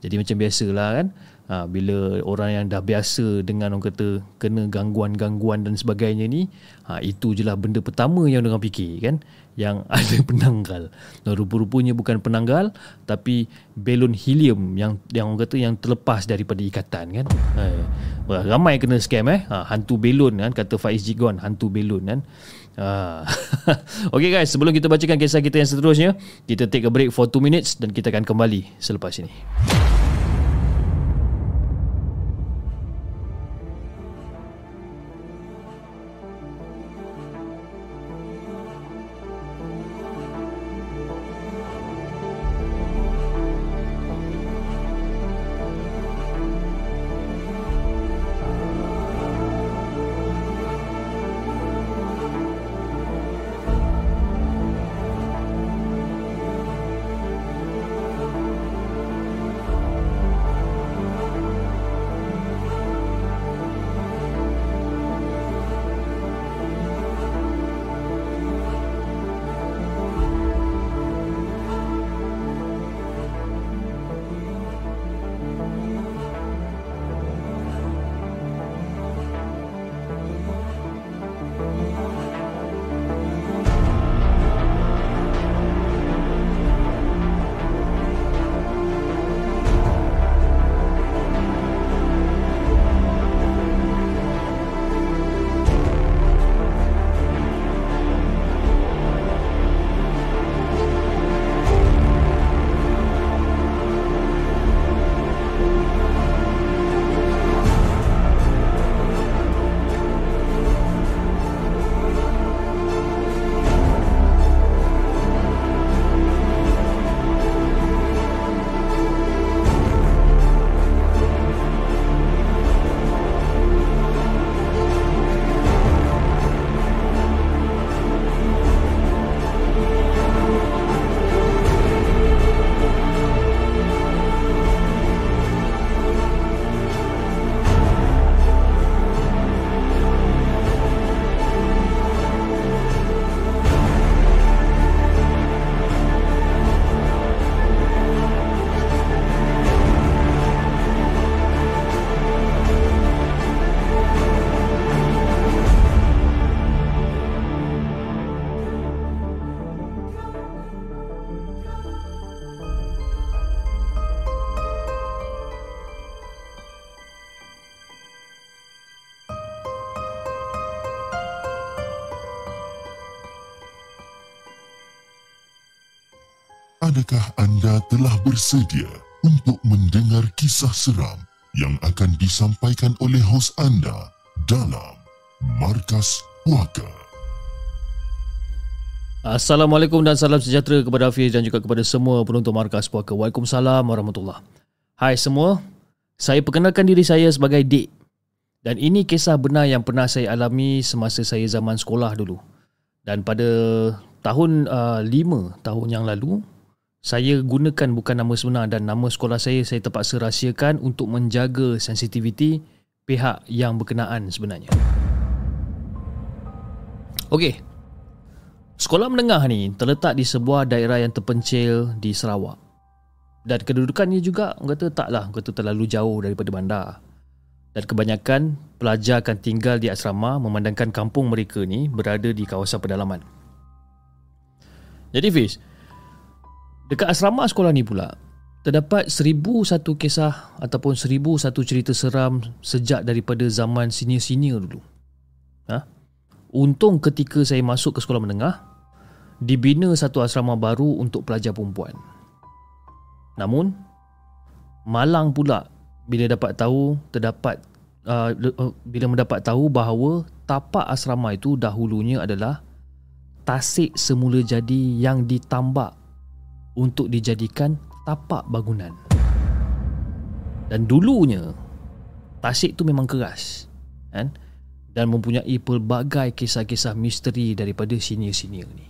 Jadi macam biasalah kan. Ha, Bila orang yang dah biasa Dengan orang kata Kena gangguan-gangguan dan sebagainya ni ha, Itu je lah benda pertama Yang orang fikir kan Yang [laughs] ada penanggal. Dan rupa-rupanya bukan penanggal Tapi Belon helium Yang yang orang kata Yang terlepas daripada ikatan kan? Ha, Ramai kena scam eh? Ha, Hantu belon kan? Kata Faiz Jigon Hantu belon kan? [laughs] Ah. okay guys, sebelum kita bacakan kisah kita yang seterusnya, kita take a break for 2 minutes dan kita akan kembali selepas ini. Adakah anda telah bersedia untuk mendengar kisah seram yang akan disampaikan oleh hos anda dalam Markas Puaka? Assalamualaikum dan salam sejahtera kepada Hafiz dan juga kepada semua penonton Markas Puaka. Waalaikumsalam warahmatullahi Hai semua, saya perkenalkan diri saya sebagai Dik. Dan ini kisah benar yang pernah saya alami semasa saya zaman sekolah dulu. Dan pada tahun uh, 5 tahun yang lalu, saya gunakan bukan nama sebenar dan nama sekolah saya saya terpaksa rahsiakan untuk menjaga sensitiviti pihak yang berkenaan sebenarnya. Okey. Sekolah menengah ni terletak di sebuah daerah yang terpencil di Sarawak. Dan kedudukannya juga kata taklah kata terlalu jauh daripada bandar. Dan kebanyakan pelajar akan tinggal di asrama memandangkan kampung mereka ni berada di kawasan pedalaman. Jadi Fiz, dekat asrama sekolah ni pula, terdapat seribu satu kisah ataupun seribu satu cerita seram sejak daripada zaman senior-senior dulu. Ha? Untung ketika saya masuk ke sekolah menengah, dibina satu asrama baru untuk pelajar perempuan. Namun, malang pula bila dapat tahu terdapat uh, uh bila mendapat tahu bahawa tapak asrama itu dahulunya adalah tasik semula jadi yang ditambak untuk dijadikan tapak bangunan. Dan dulunya tasik tu memang keras kan dan mempunyai pelbagai kisah-kisah misteri daripada senior-senior ni.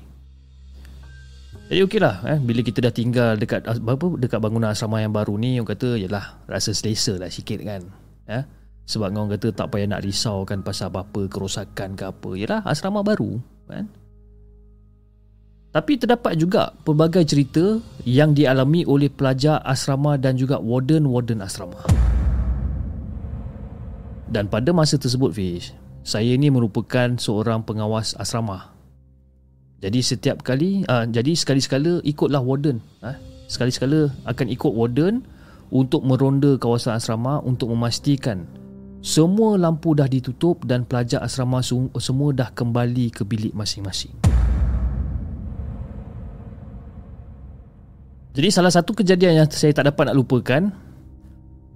Jadi okeylah eh bila kita dah tinggal dekat apa dekat bangunan asrama yang baru ni orang kata yalah rasa selesa lah sikit kan. Eh sebab orang kata tak payah nak risau kan pasal apa-apa kerosakan ke apa. Yalah asrama baru kan. Tapi terdapat juga pelbagai cerita yang dialami oleh pelajar asrama dan juga warden-warden asrama. Dan pada masa tersebut Fish, saya ini merupakan seorang pengawas asrama. Jadi setiap kali, uh, jadi sekali-sekala ikutlah warden. Uh, sekali-sekala akan ikut warden untuk meronda kawasan asrama untuk memastikan semua lampu dah ditutup dan pelajar asrama semua dah kembali ke bilik masing-masing. Jadi salah satu kejadian yang saya tak dapat nak lupakan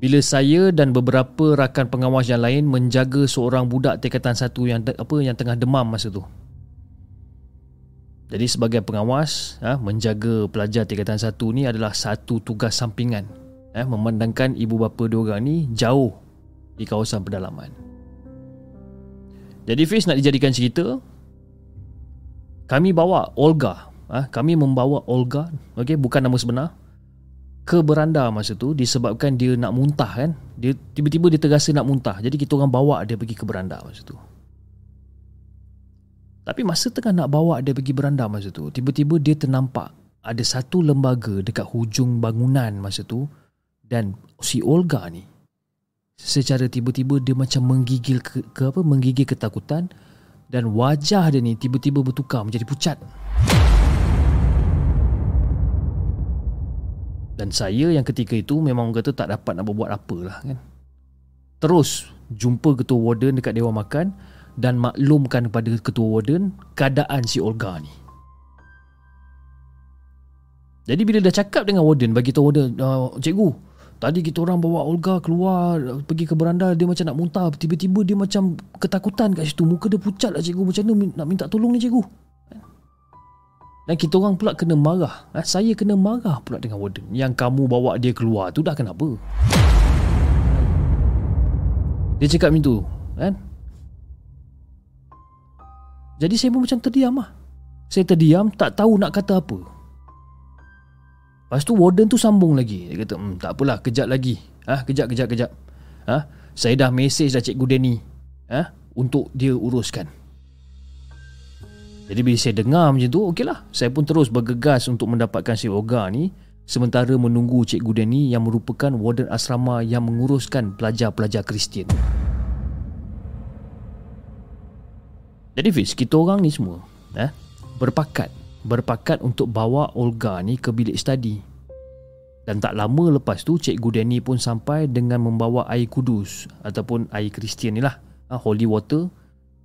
bila saya dan beberapa rakan pengawas yang lain menjaga seorang budak tingkatan satu yang apa yang tengah demam masa tu. Jadi sebagai pengawas, ha, menjaga pelajar tingkatan satu ni adalah satu tugas sampingan. Ha, memandangkan ibu bapa dua orang ni jauh di kawasan pedalaman. Jadi Fiz nak dijadikan cerita, kami bawa Olga ha, kami membawa Olga okey bukan nama sebenar ke beranda masa tu disebabkan dia nak muntah kan? Dia tiba-tiba dia terasa nak muntah. Jadi kita orang bawa dia pergi ke beranda masa tu. Tapi masa tengah nak bawa dia pergi beranda masa tu tiba-tiba dia ternampak ada satu lembaga dekat hujung bangunan masa tu dan si Olga ni secara tiba-tiba dia macam menggigil ke, ke apa menggigil ketakutan dan wajah dia ni tiba-tiba bertukar menjadi pucat. Dan saya yang ketika itu memang kata tak dapat nak berbuat apa lah kan. Terus jumpa ketua warden dekat Dewan Makan dan maklumkan kepada ketua warden keadaan si Olga ni. Jadi bila dah cakap dengan warden bagi tahu warden, uh, cikgu, tadi kita orang bawa Olga keluar pergi ke beranda dia macam nak muntah, tiba-tiba dia macam ketakutan kat situ, muka dia pucat lah cikgu, macam mana nak minta tolong ni cikgu? Dan kita orang pula kena marah. Ha? Saya kena marah pula dengan warden. Yang kamu bawa dia keluar tu dah kenapa? Dia cakap macam tu. Kan? Jadi saya pun macam terdiam lah. Saya terdiam, tak tahu nak kata apa. Lepas tu warden tu sambung lagi. Dia kata, hmm, tak apalah, kejap lagi. Ha? Kejap, kejap, kejap. Ha? Saya dah mesej dah cikgu Danny. Ha? Untuk dia uruskan. Jadi bila saya dengar macam tu, okeylah. Saya pun terus bergegas untuk mendapatkan si Oga ni sementara menunggu Cikgu Danny yang merupakan warden asrama yang menguruskan pelajar-pelajar Kristian. Jadi Fiz, kita orang ni semua eh, berpakat berpakat untuk bawa Olga ni ke bilik study. Dan tak lama lepas tu Cikgu Danny pun sampai dengan membawa air kudus ataupun air Kristian ni lah, ha, holy water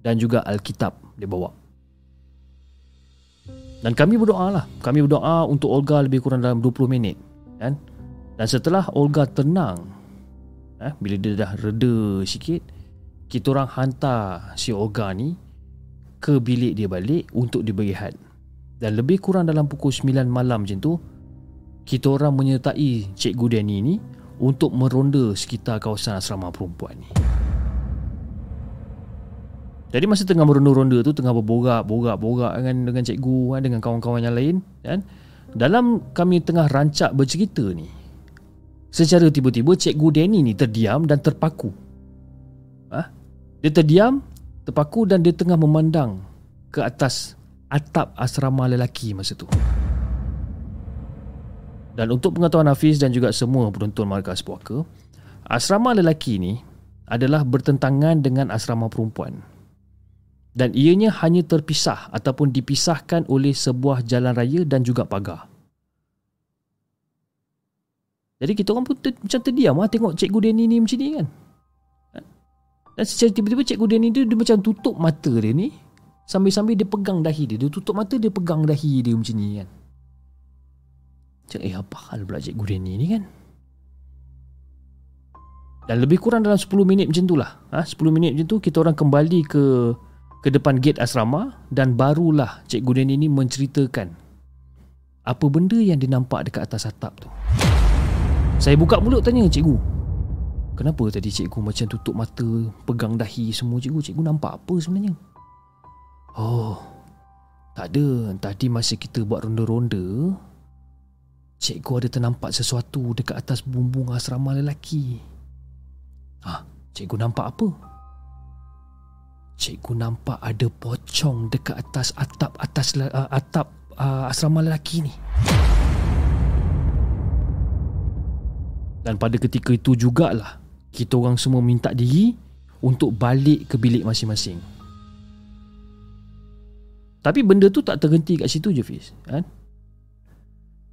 dan juga Alkitab dia bawa. Dan kami berdoa lah. Kami berdoa untuk Olga lebih kurang dalam 20 minit kan? Dan setelah Olga tenang eh, Bila dia dah reda sikit Kita orang hantar si Olga ni Ke bilik dia balik untuk dia berehat Dan lebih kurang dalam pukul 9 malam macam tu Kita orang menyertai Cikgu Danny ni Untuk meronda sekitar kawasan asrama perempuan ni jadi masa tengah meronda-ronda tu tengah berborak-borak-borak dengan dengan cikgu kan dengan kawan-kawan yang lain kan. Dalam kami tengah rancak bercerita ni. Secara tiba-tiba cikgu Danny ni terdiam dan terpaku. Ha? Dia terdiam, terpaku dan dia tengah memandang ke atas atap asrama lelaki masa tu. Dan untuk pengetahuan Hafiz dan juga semua penonton markas puaka, asrama lelaki ni adalah bertentangan dengan asrama perempuan dan ianya hanya terpisah ataupun dipisahkan oleh sebuah jalan raya dan juga pagar. Jadi kita orang pun ter, macam terdiam lah tengok cikgu Danny ni macam ni kan. Dan secara tiba-tiba cikgu Danny tu dia macam tutup mata dia ni sambil-sambil dia pegang dahi dia. Dia tutup mata dia pegang dahi dia macam ni kan. Macam eh apa hal pula cikgu Danny ni kan. Dan lebih kurang dalam 10 minit macam tu lah. Ha, 10 minit macam tu kita orang kembali ke ke depan gate asrama dan barulah Cikgu Den ini menceritakan apa benda yang dia nampak dekat atas atap tu. Saya buka mulut tanya cikgu. Kenapa tadi cikgu macam tutup mata, pegang dahi semua cikgu? Cikgu nampak apa sebenarnya? Oh, tak ada. Tadi masa kita buat ronda-ronda, cikgu ada ternampak sesuatu dekat atas bumbung asrama lelaki. Ah, cikgu nampak apa? Cikgu nampak ada pocong dekat atas atap atas uh, atap uh, asrama lelaki ni. Dan pada ketika itu jugalah kita orang semua minta diri untuk balik ke bilik masing-masing. Tapi benda tu tak terhenti kat situ je Fiz kan?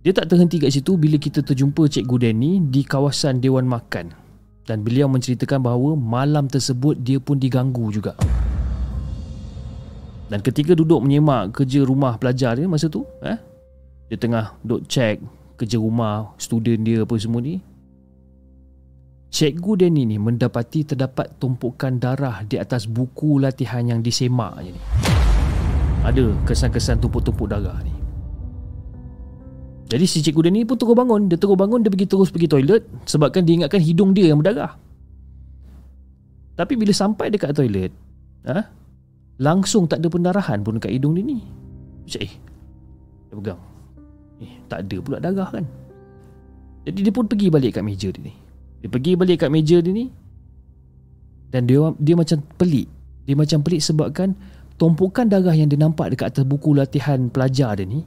Dia tak terhenti kat situ bila kita terjumpa Cikgu Danny di kawasan Dewan Makan dan beliau menceritakan bahawa malam tersebut dia pun diganggu juga. Dan ketika duduk menyemak kerja rumah pelajar dia masa tu, eh, dia tengah duduk check kerja rumah student dia apa semua ni. Cikgu Danny ni mendapati terdapat tumpukan darah di atas buku latihan yang disemak je ni. Ada kesan-kesan tumpuk-tumpuk darah ni. Jadi si cikgu Danny pun terus bangun. Dia terus bangun, dia pergi terus pergi toilet sebabkan dia ingatkan hidung dia yang berdarah. Tapi bila sampai dekat toilet, ha, Langsung tak ada pendarahan pun dekat hidung dia ni. Macam eh Dia pegang. Eh tak ada pula darah kan. Jadi dia pun pergi balik kat meja dia ni. Dia pergi balik kat meja dia ni Dan dia dia macam pelik. Dia macam pelik sebabkan Tumpukan darah yang dia nampak dekat atas buku latihan pelajar dia ni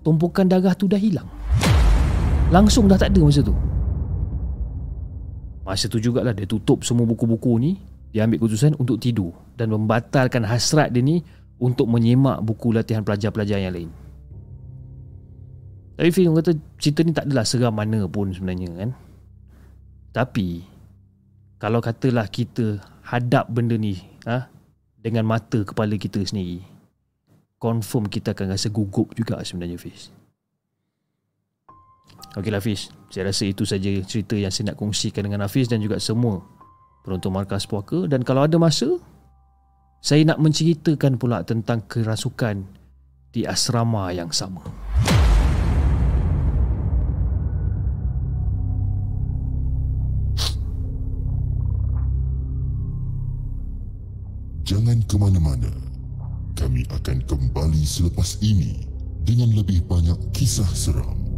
Tumpukan darah tu dah hilang. Langsung dah tak ada masa tu. Masa tu jugalah dia tutup semua buku-buku ni dia ambil keputusan untuk tidur dan membatalkan hasrat dia ni untuk menyemak buku latihan pelajar-pelajar yang lain. Tapi Fiz kata cerita ni tak adalah seram mana pun sebenarnya kan. Tapi kalau katalah kita hadap benda ni ha, dengan mata kepala kita sendiri, confirm kita akan rasa gugup juga sebenarnya Fiz. Okeylah Fiz, saya rasa itu saja cerita yang saya nak kongsikan dengan Hafiz dan juga semua penonton markas puaka dan kalau ada masa saya nak menceritakan pula tentang kerasukan di asrama yang sama. Jangan ke mana-mana. Kami akan kembali selepas ini dengan lebih banyak kisah seram.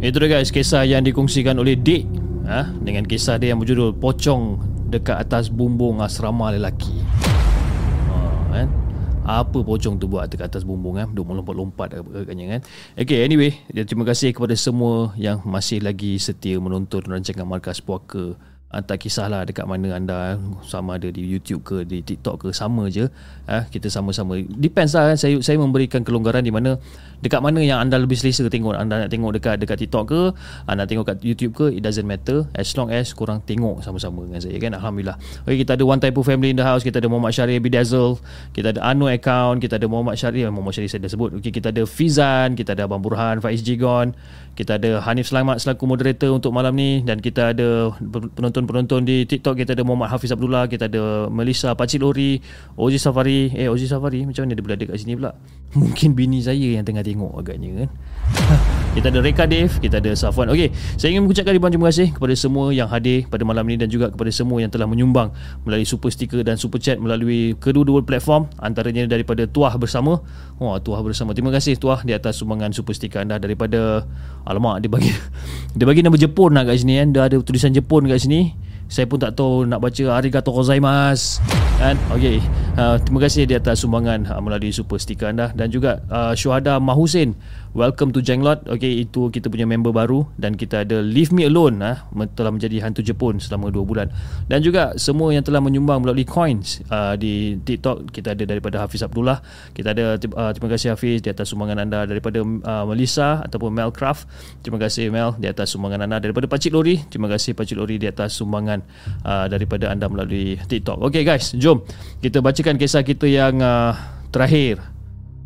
Itu dia guys kisah yang dikongsikan oleh Dick ha? Dengan kisah dia yang berjudul Pocong dekat atas bumbung asrama lelaki ha, kan? Apa pocong tu buat dekat atas bumbung kan Duk melompat-lompat agaknya kan Okay anyway Terima kasih kepada semua yang masih lagi setia menonton rancangan Markas Puaka uh, tak kisahlah dekat mana anda sama ada di YouTube ke di TikTok ke sama je. Uh, kita sama-sama. Depends lah kan saya saya memberikan kelonggaran di mana dekat mana yang anda lebih selesa tengok. Anda nak tengok dekat dekat TikTok ke anda tengok kat YouTube ke it doesn't matter. As long as kurang tengok sama-sama dengan saya kan? Alhamdulillah. Okay, kita ada one type of family in the house. Kita ada Muhammad Syari Bidazzle kita ada Anu account. Kita ada Muhammad Syari Muhammad Syari saya dah sebut. Okay, kita ada Fizan. Kita ada Abang Burhan Faiz Jigon. Kita ada Hanif Selamat selaku moderator untuk malam ni. Dan kita ada penonton-penonton di TikTok. Kita ada Muhammad Hafiz Abdullah kita ada Melissa Pacik Lori Ozi Safari. Eh Ozi Safari macam mana dia berada kat sini pula? [laughs] Mungkin bini saya yang tengah tengok agaknya kan [laughs] kita ada Reka Dave kita ada Safwan. Ok saya ingin mengucapkan ribuan terima kasih kepada semua yang hadir pada malam ini dan juga kepada semua yang telah menyumbang melalui super sticker dan super chat melalui kedua-dua platform antaranya daripada Tuah Bersama. Wah Tuah Bersama. Terima kasih Tuah di atas sumbangan super sticker anda daripada Alamak dia bagi [laughs] Dia bagi nama Jepun lah kat sini kan Dia ada tulisan Jepun kat sini. Saya pun tak tahu nak baca Arigato gozaimasu. Kan? Okey uh, terima kasih di atas sumbangan uh, melalui super sticker anda. Dan juga uh, Syuhada Mahusin welcome to Jenglot. Okey itu kita punya member baru dan kita ada Leave Me Alone uh, telah menjadi hantu Jepun selama 2 bulan. Dan juga semua yang telah menyumbang melalui coins uh, di TikTok. Kita ada daripada Hafiz Abdullah. Kita ada uh, terima kasih Hafiz di atas sumbangan anda. Daripada uh, Melissa ataupun Melcraft terima kasih Mel di atas sumbangan anda. Daripada Pacik Lori terima kasih Pacik Lori di atas sumbangan uh, daripada anda melalui TikTok. Okey guys Jom kita bacakan kisah kita yang uh, terakhir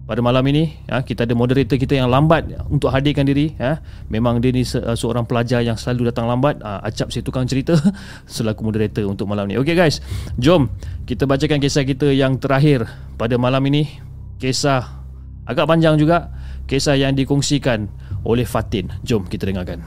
pada malam ini ya, kita ada moderator kita yang lambat untuk hadirkan diri ya. memang dia ni se- uh, seorang pelajar yang selalu datang lambat. Uh, acap si tukang cerita [laughs] selaku moderator untuk malam ni. Ok guys. Jom kita bacakan kisah kita yang terakhir pada malam ini. Kisah agak panjang juga. Kisah yang dikongsikan oleh Fatin. Jom kita dengarkan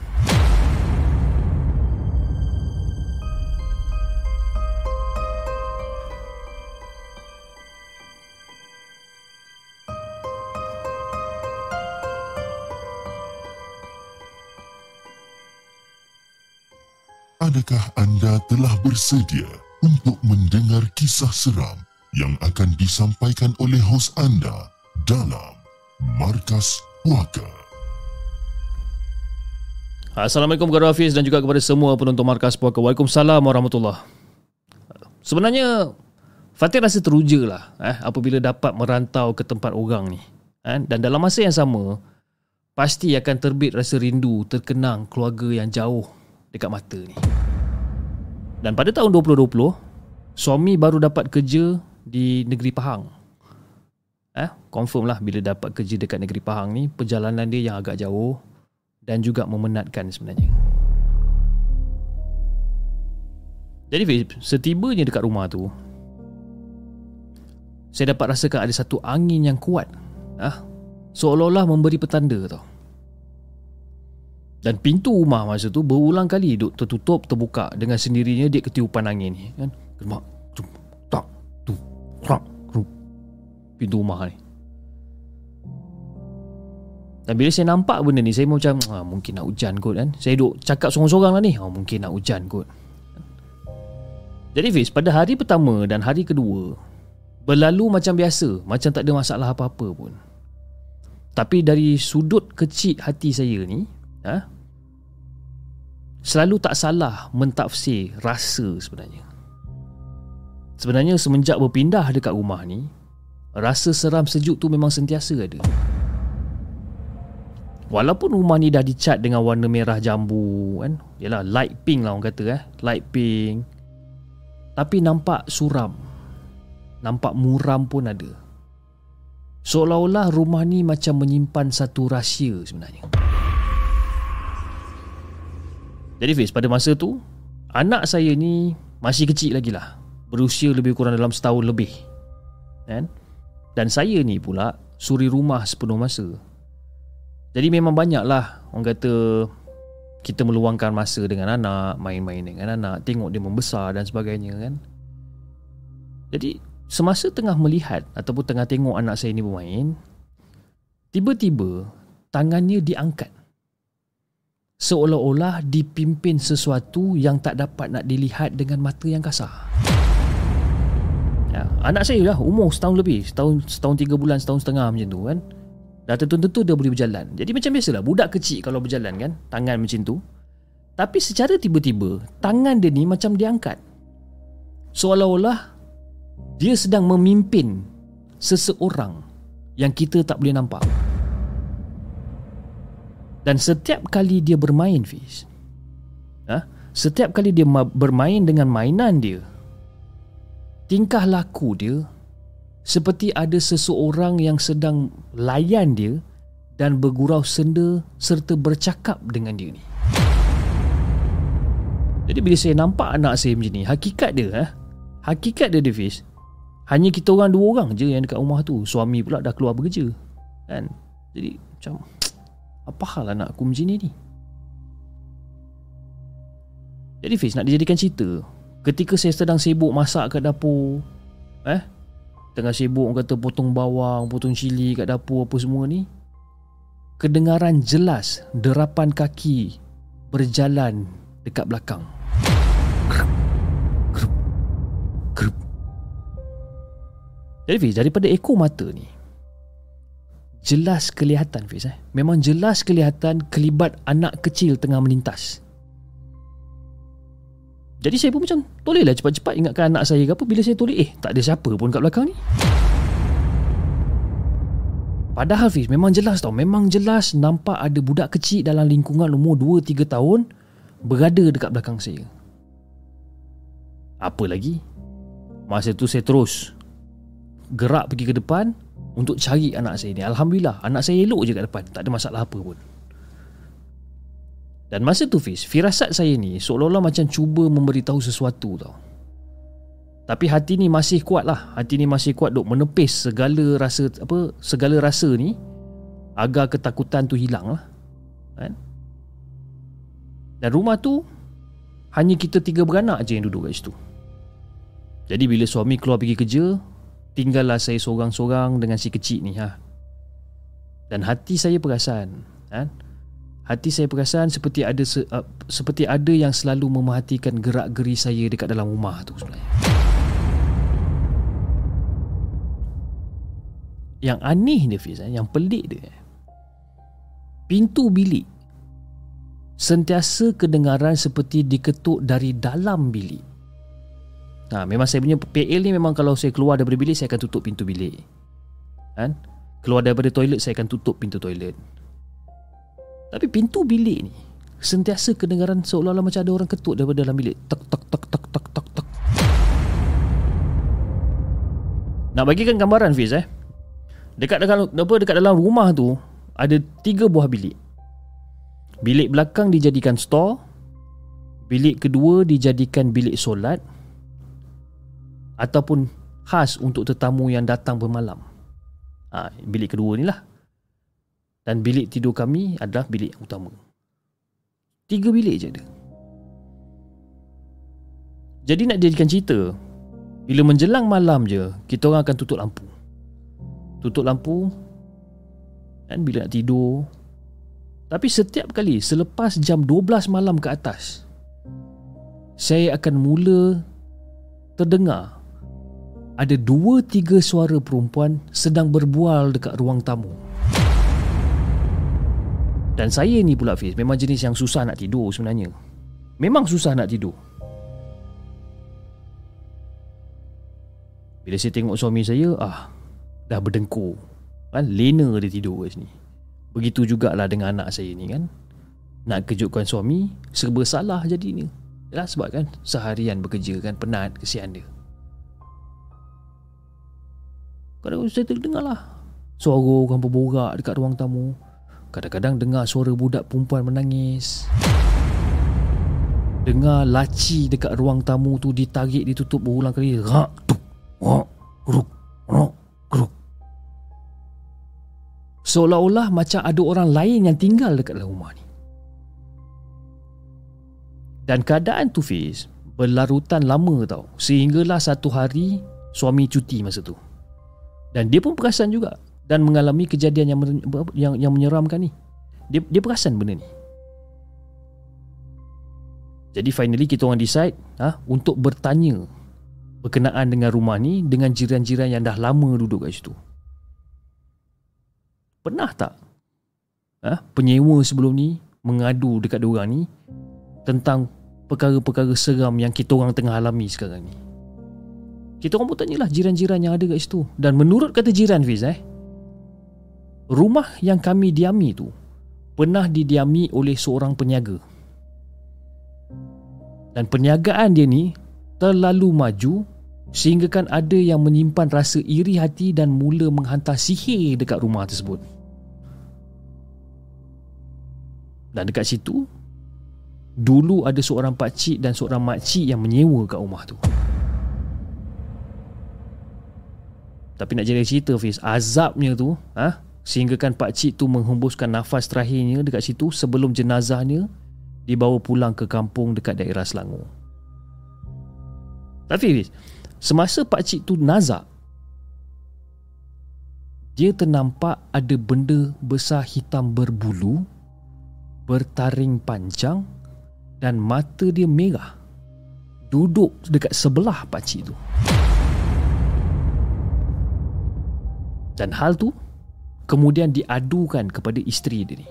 Adakah anda telah bersedia untuk mendengar kisah seram yang akan disampaikan oleh hos anda dalam Markas Puaka? Assalamualaikum kepada Hafiz dan juga kepada semua penonton Markas Puaka. Waalaikumsalam warahmatullahi Sebenarnya, Fatih rasa teruja lah eh, apabila dapat merantau ke tempat orang ni. Eh, dan dalam masa yang sama, pasti akan terbit rasa rindu terkenang keluarga yang jauh dekat mata ni. Dan pada tahun 2020, suami baru dapat kerja di negeri Pahang. Eh, confirm lah bila dapat kerja dekat negeri Pahang ni, perjalanan dia yang agak jauh dan juga memenatkan sebenarnya. Jadi Fiz, setibanya dekat rumah tu, saya dapat rasakan ada satu angin yang kuat. Ah, seolah-olah memberi petanda tau. Dan pintu rumah masa tu berulang kali duk tertutup terbuka dengan sendirinya dia ketiupan angin ni kan. Gemak tu tak tu tak tu pintu rumah ni. Dan bila saya nampak benda ni saya macam ah, mungkin nak hujan kot kan. Saya duk cakap sorang-sorang lah ni. Oh, mungkin nak hujan kot. Jadi Fiz, pada hari pertama dan hari kedua berlalu macam biasa, macam tak ada masalah apa-apa pun. Tapi dari sudut kecil hati saya ni, ha? selalu tak salah mentafsir rasa sebenarnya. Sebenarnya semenjak berpindah dekat rumah ni, rasa seram sejuk tu memang sentiasa ada. Walaupun rumah ni dah dicat dengan warna merah jambu kan, yalah light pink lah orang kata eh, light pink. Tapi nampak suram. Nampak muram pun ada. Seolah-olah rumah ni macam menyimpan satu rahsia sebenarnya. Jadi Fiz pada masa tu Anak saya ni Masih kecil lagi lah. Berusia lebih kurang dalam setahun lebih. Kan? Dan saya ni pula Suri rumah sepenuh masa. Jadi memang banyak lah Orang kata Kita meluangkan masa dengan anak Main-main dengan anak Tengok dia membesar dan sebagainya kan? Jadi Semasa tengah melihat Ataupun tengah tengok anak saya ni bermain Tiba-tiba Tangannya diangkat seolah-olah dipimpin sesuatu yang tak dapat nak dilihat dengan mata yang kasar. Ya, anak saya lah umur setahun lebih, setahun setahun tiga bulan, setahun setengah macam tu kan. Dah tentu-tentu dia boleh berjalan. Jadi macam biasalah budak kecil kalau berjalan kan, tangan macam tu. Tapi secara tiba-tiba Tangan dia ni macam diangkat Seolah-olah Dia sedang memimpin Seseorang Yang kita tak boleh nampak Dan setiap kali dia bermain Fiz ha? Setiap kali dia bermain dengan mainan dia Tingkah laku dia Seperti ada seseorang yang sedang layan dia Dan bergurau senda Serta bercakap dengan dia ni. Jadi bila saya nampak anak saya macam ni Hakikat dia eh, Hakikat dia Davis Hanya kita orang dua orang je yang dekat rumah tu. Suami pula dah keluar bekerja Kan? Jadi macam Apa hal anak aku macam ni ni. Jadi Fiz nak dijadikan cerita Ketika saya sedang sibuk masak kat dapur Eh? Tengah sibuk kata potong bawang Potong cili kat dapur apa semua ni Kedengaran jelas Derapan kaki Berjalan Dekat belakang. Jadi Fiz daripada ekor mata ni Jelas kelihatan Fiz eh? Memang jelas kelihatan kelibat anak kecil tengah melintas. Jadi saya pun macam Tolehlah cepat-cepat ingatkan anak saya ke apa Bila saya toleh. Eh tak ada siapa pun kat belakang ni. Padahal Fiz memang jelas tau. Memang jelas nampak ada budak kecil dalam lingkungan umur 2-3 tahun Berada dekat belakang saya. Apa lagi? Masa tu saya terus gerak pergi ke depan untuk cari anak saya ni. Alhamdulillah, anak saya elok je kat depan. Tak ada masalah apa pun. Dan masa tu Fiz, firasat saya ni seolah-olah macam cuba memberitahu sesuatu tau. Tapi hati ni masih kuat lah. Hati ni masih kuat duk menepis segala rasa apa segala rasa ni agar ketakutan tu hilang lah. Kan? Dan rumah tu hanya kita tiga beranak je yang duduk kat situ. Jadi bila suami keluar pergi kerja, tinggallah saya seorang-seorang dengan si kecil ni ha. Dan hati saya perasan, ha? Hati saya perasan seperti ada se, uh, seperti ada yang selalu memerhatikan gerak-geri saya dekat dalam rumah tu sebenarnya. Yang aneh dia Fiz, eh? yang pelik dia. Pintu bilik sentiasa kedengaran seperti diketuk dari dalam bilik. Ha, memang saya punya PL ni memang kalau saya keluar daripada bilik saya akan tutup pintu bilik. Kan? Keluar daripada toilet saya akan tutup pintu toilet. Tapi pintu bilik ni sentiasa kedengaran seolah-olah macam ada orang ketuk daripada dalam bilik. Tek tek tek tek tek tek tek. Nak bagikan gambaran Fiz eh. Dekat dalam apa dekat dalam rumah tu ada tiga buah bilik. Bilik belakang dijadikan store. Bilik kedua dijadikan bilik solat ataupun khas untuk tetamu yang datang bermalam. Ha, bilik kedua ni lah. Dan bilik tidur kami adalah bilik utama. Tiga bilik je ada. Jadi nak jadikan cerita, bila menjelang malam je, kita orang akan tutup lampu. Tutup lampu dan bila nak tidur. Tapi setiap kali selepas jam 12 malam ke atas, saya akan mula terdengar ada dua tiga suara perempuan sedang berbual dekat ruang tamu. Dan saya ni pula Fiz memang jenis yang susah nak tidur sebenarnya. Memang susah nak tidur. Bila saya tengok suami saya, ah, dah berdengkur. Kan, lena dia tidur kat sini. Begitu jugalah dengan anak saya ni kan. Nak kejutkan suami, serba salah jadinya. Yalah sebab kan seharian bekerja kan penat kesian dia. Kadang-kadang saya terdengar lah Suara orang berborak dekat ruang tamu. Kadang-kadang dengar suara budak perempuan menangis. Dengar laci dekat ruang tamu tu ditarik ditutup berulang kali. Rak tuk Rak Ruk Rak Ruk. Seolah-olah macam ada orang lain yang tinggal dekat dalam rumah ni. Dan keadaan tu Fiz Berlarutan lama tau. Sehinggalah satu hari Suami cuti masa tu dan dia pun perasan juga dan mengalami kejadian yang yang yang menyeramkan ni. Dia dia perasan benda ni. Jadi finally kita orang decide ha, untuk bertanya berkenaan dengan rumah ni dengan jiran-jiran yang dah lama duduk kat situ. Pernah tak ha, penyewa sebelum ni mengadu dekat diorang ni tentang perkara-perkara seram yang kita orang tengah alami sekarang ni. Kita orang pun tanyalah jiran-jiran yang ada kat situ. Dan menurut kata jiran Fiz eh, rumah yang kami diami tu pernah didiami oleh seorang peniaga. Dan perniagaan dia ni terlalu maju sehingga kan ada yang menyimpan rasa iri hati dan mula menghantar sihir dekat rumah tersebut. Dan dekat situ Dulu ada seorang pakcik dan seorang makcik yang menyewa kat rumah tu Tapi nak jadi cerita Fiz Azabnya tu ha? Sehingga kan pakcik tu menghembuskan nafas terakhirnya dekat situ Sebelum jenazahnya Dibawa pulang ke kampung dekat daerah Selangor Tapi Fiz Semasa pakcik tu nazak Dia ternampak ada benda besar hitam berbulu Bertaring panjang dan mata dia merah duduk dekat sebelah pakcik tu dan hal tu kemudian diadukan kepada isteri dia ni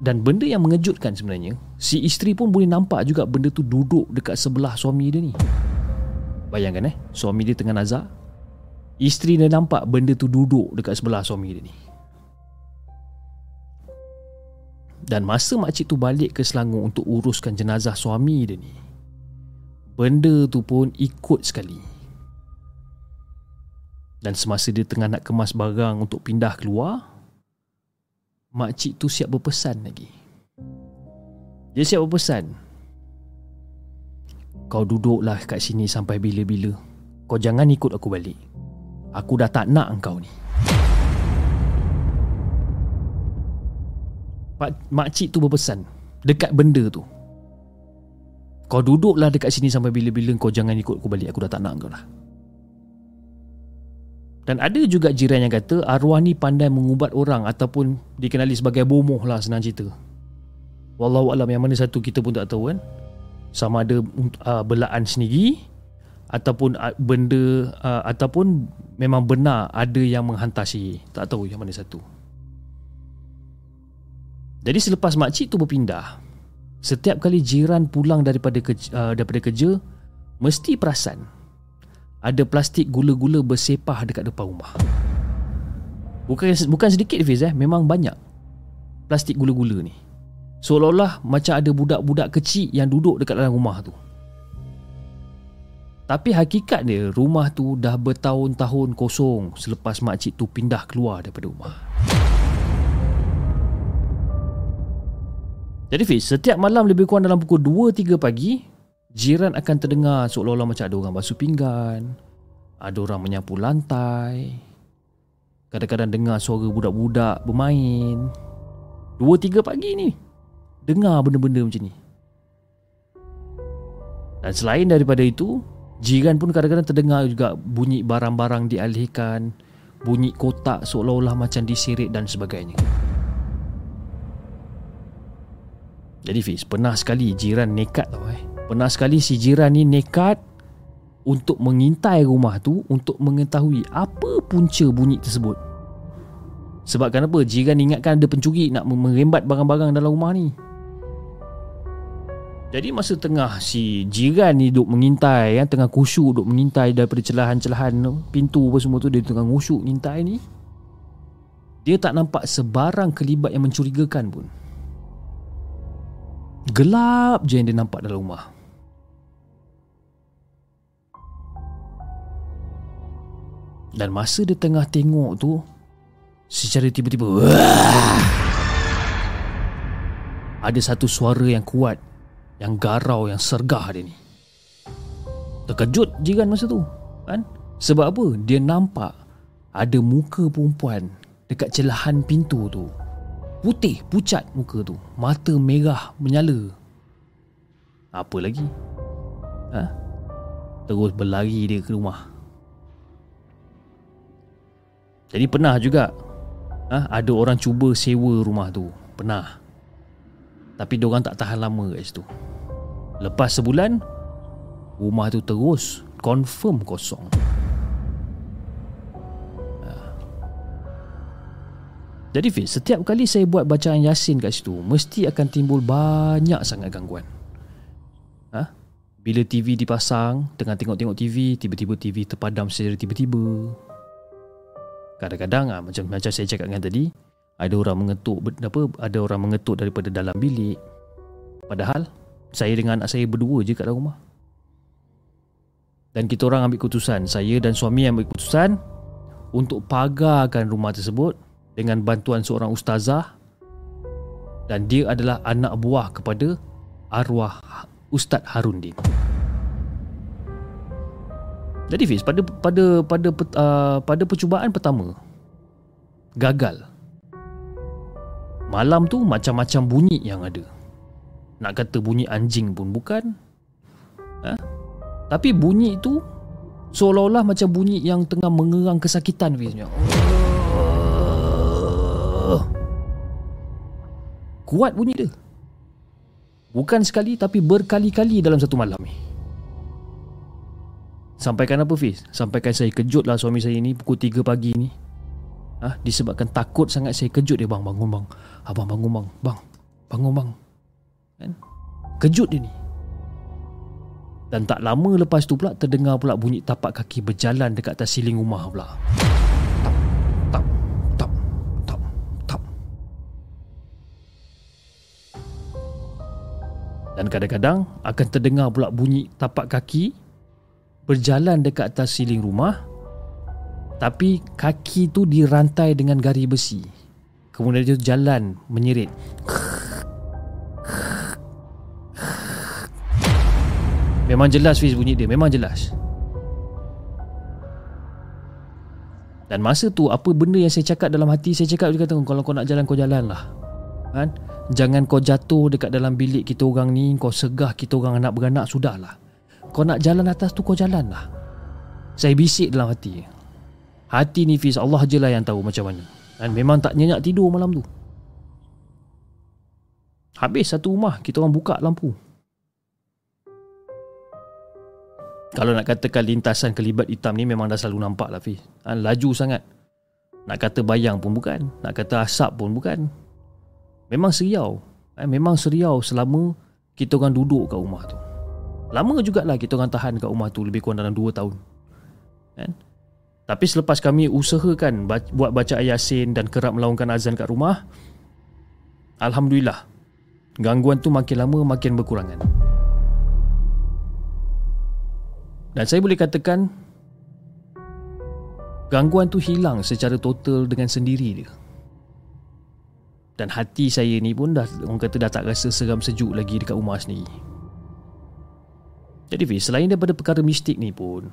dan benda yang mengejutkan sebenarnya si isteri pun boleh nampak juga benda tu duduk dekat sebelah suami dia ni. Bayangkan eh suami dia tengah nazak isteri dia nampak benda tu duduk dekat sebelah suami dia ni. Dan masa makcik tu balik ke Selangor untuk uruskan jenazah suami dia ni Benda tu pun ikut sekali Dan semasa dia tengah nak kemas barang untuk pindah keluar Makcik tu siap berpesan lagi. Dia siap berpesan Kau duduklah kat sini sampai bila-bila. Kau jangan ikut aku balik. Aku dah tak nak engkau ni. Makcik tu berpesan Dekat benda tu. Kau duduklah dekat sini sampai bila-bila. Kau jangan ikut aku balik. Aku dah tak nak kau lah Dan ada juga jiran yang kata Arwah ni pandai mengubat orang Ataupun dikenali sebagai bomoh lah senang cerita. Wallahualam yang mana satu kita pun tak tahu kan. Sama ada uh, belaan sendiri Ataupun uh, benda uh, Ataupun memang benar ada yang menghantar sihir Tak tahu yang mana satu. Jadi selepas makcik tu berpindah Setiap kali jiran pulang daripada kerja, uh, daripada kerja Mesti perasan Ada plastik gula-gula bersepah dekat depan rumah. Bukan bukan sedikit Fiz eh. Memang banyak Plastik gula-gula ni. Seolah-olah macam ada budak-budak kecil yang duduk dekat dalam rumah tu. Tapi hakikat dia Rumah tu dah bertahun-tahun kosong Selepas makcik tu pindah keluar daripada rumah. Jadi Fiz, setiap malam lebih kurang dalam pukul 2-3 pagi Jiran akan terdengar seolah-olah macam ada orang basuh pinggan Ada orang menyapu lantai Kadang-kadang dengar suara budak-budak bermain. 2-3 pagi ni Dengar benda-benda macam ni. Dan selain daripada itu Jiran pun kadang-kadang terdengar juga bunyi barang-barang dialihkan Bunyi kotak seolah-olah macam disirik dan sebagainya. Jadi Fiz Pernah sekali jiran nekat tau eh Pernah sekali si jiran ni nekat Untuk mengintai rumah tu Untuk mengetahui Apa punca bunyi tersebut. Sebab kenapa? Jiran ingatkan ada pencuri Nak merembat barang-barang dalam rumah ni. Jadi masa tengah si jiran ni duduk mengintai yang Tengah kusyuk duduk mengintai daripada celahan-celahan Pintu apa semua tu dia tengah kusyuk mengintai ni Dia tak nampak sebarang kelibat yang mencurigakan pun. Gelap je yang dia nampak dalam rumah Dan masa dia tengah tengok tu Secara tiba-tiba Ada satu suara yang kuat Yang garau, yang sergah dia ni. Terkejut jiran masa tu kan? Sebab apa? Dia nampak Ada muka perempuan Dekat celahan pintu tu. Putih pucat muka tu. Mata merah menyala. Apa lagi? Ha? Terus berlari dia ke rumah Jadi pernah juga ha? Ada orang cuba sewa rumah tu Pernah Tapi orang tak tahan lama kat situ Lepas sebulan Rumah tu terus Confirm kosong Jadi Fiz, setiap kali saya buat bacaan Yasin kat situ, mesti akan timbul banyak sangat gangguan. Ha? Bila TV dipasang, tengah tengok-tengok TV, tiba-tiba TV terpadam secara tiba-tiba. Kadang-kadang ah macam macam saya cakap dengan tadi, ada orang mengetuk apa ada orang mengetuk daripada dalam bilik. Padahal saya dengan anak saya berdua je kat dalam rumah. Dan kita orang ambil keputusan, saya dan suami ambil keputusan untuk pagarkan rumah tersebut dengan bantuan seorang ustazah dan dia adalah anak buah kepada arwah Ustaz Haruddin. Jadi Fiz pada pada pada uh, pada percubaan pertama gagal. Malam tu macam-macam bunyi yang ada. Nak kata bunyi anjing pun bukan. Ha? Tapi bunyi tu seolah-olah macam bunyi yang tengah mengerang kesakitan Fiz. Kuat bunyi dia. Bukan sekali tapi berkali-kali dalam satu malam ni. Sampaikan apa Fiz? Sampaikan saya kejut lah suami saya ni pukul 3 pagi ni. Ah, ha? disebabkan takut sangat saya kejut dia bang bangun bang. Abang bangun bang. Bang. Bangun bang. Kan? Kejut dia ni. Dan tak lama lepas tu pula terdengar pula bunyi tapak kaki berjalan dekat atas siling rumah pula. Dan kadang-kadang akan terdengar pula bunyi tapak kaki berjalan dekat atas siling rumah tapi kaki tu dirantai dengan gari besi. Kemudian dia jalan menyerit. Memang jelas Fiz bunyi dia, memang jelas. Dan masa tu apa benda yang saya cakap dalam hati saya cakap dia kata kalau kau nak jalan kau jalan lah. Kan? Jangan kau jatuh dekat dalam bilik kita orang ni Kau segah kita orang anak beranak Sudahlah Kau nak jalan atas tu kau jalan lah Saya bisik dalam hati. Hati ni Fiz Allah je lah yang tahu macam mana. Dan memang tak nyenyak tidur malam tu. Habis satu rumah Kita orang buka lampu. Kalau nak katakan lintasan kelibat hitam ni Memang dah selalu nampak lah Fiz ha, Laju sangat. Nak kata bayang pun bukan. Nak kata asap pun bukan. Memang seriau. Eh, Memang seriau selama Kita orang duduk kat rumah tu Lama jugalah kita orang tahan kat rumah tu Lebih kurang dalam 2 tahun kan? Tapi selepas kami usahakan Buat baca Yasin Dan kerap melaungkan azan kat rumah Alhamdulillah Gangguan tu makin lama makin berkurangan Dan saya boleh katakan Gangguan tu hilang secara total dengan sendiri dia dan hati saya ni pun dah orang kata dah tak rasa seram sejuk lagi dekat rumah sendiri. Jadi Fiz, selain daripada perkara mistik ni pun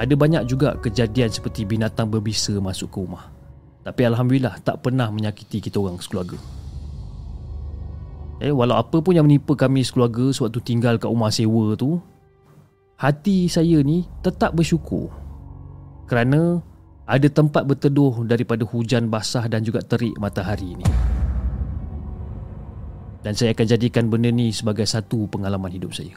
ada banyak juga kejadian seperti binatang berbisa masuk ke rumah. Tapi Alhamdulillah tak pernah menyakiti kita orang sekeluarga. Eh, walau apa pun yang menimpa kami sekeluarga sewaktu tinggal kat rumah sewa tu, hati saya ni tetap bersyukur. Kerana ada tempat berteduh daripada hujan basah dan juga terik matahari ni dan saya akan jadikan benda ni sebagai satu pengalaman hidup saya.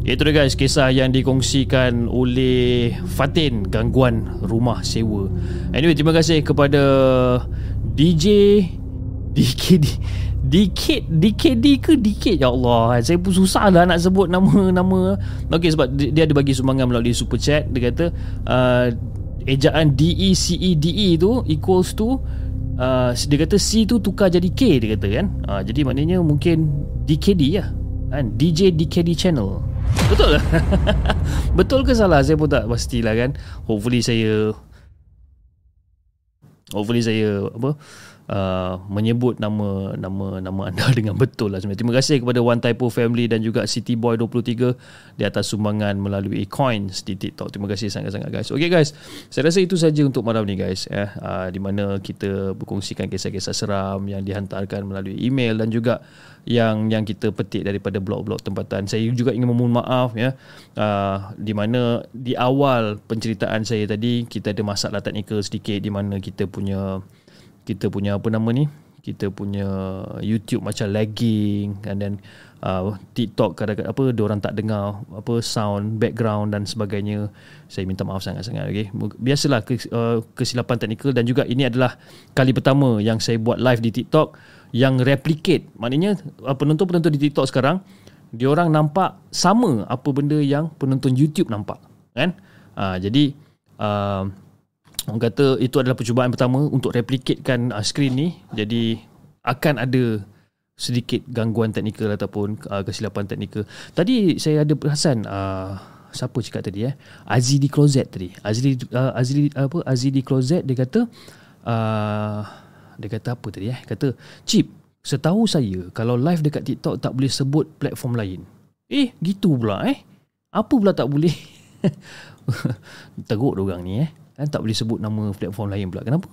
Itu dia guys Kisah yang dikongsikan oleh Fatin Gangguan rumah sewa. Anyway terima kasih kepada DJ DKD DKD DKD ke DKD Ya Allah Saya pun susah lah nak sebut nama-nama Okay sebab dia ada bagi sumbangan melalui super chat. Dia kata uh, Ejaan D-E-C-E-D-E e tu Equals to uh, Dia kata C tu tukar jadi K Dia kata kan. Uh, Jadi maknanya mungkin DKD lah kan? DJ DKD channel. Betul? [laughs] Betul ke salah? Saya pun tak pastilah kan. Hopefully saya Hopefully saya Apa uh, menyebut nama nama nama anda [laughs] dengan betul lah sebenarnya. Terima kasih kepada One Typo Family dan juga City Boy 23 di atas sumbangan melalui coins di TikTok. Terima kasih sangat-sangat guys. Okay guys, saya rasa itu saja untuk malam ni guys ya. Uh, di mana kita berkongsikan kisah-kisah seram yang dihantarkan melalui email dan juga yang yang kita petik daripada blog-blog tempatan. Saya juga ingin memohon maaf ya. Uh, di mana di awal penceritaan saya tadi kita ada masalah teknikal sedikit di mana kita punya kita punya apa nama ni kita punya YouTube macam lagging and then uh, TikTok kadang-kadang apa dia orang tak dengar apa sound background dan sebagainya. Saya minta maaf sangat-sangat okey? Biasalah uh, kesilapan teknikal dan juga ini adalah kali pertama yang saya buat live di TikTok yang replicate. Maknanya uh, penonton-penonton di TikTok sekarang dia orang nampak sama apa benda yang penonton YouTube nampak kan? Uh, jadi uh, Orang kata itu adalah percubaan pertama untuk replikatekan uh, skrin ni. Jadi akan ada sedikit gangguan teknikal ataupun uh, kesilapan teknikal. Tadi saya ada perasan uh, siapa cakap tadi eh? Azri di closet tadi. Azri uh, Azri apa? Azri di closet dia kata uh, dia kata apa tadi eh? Kata, "Chip, setahu saya kalau live dekat TikTok tak boleh sebut platform lain." Eh, gitu pula eh? Apa pula tak boleh? [laughs] Teruk orang ni eh kan tak boleh sebut nama platform lain pula. Kenapa?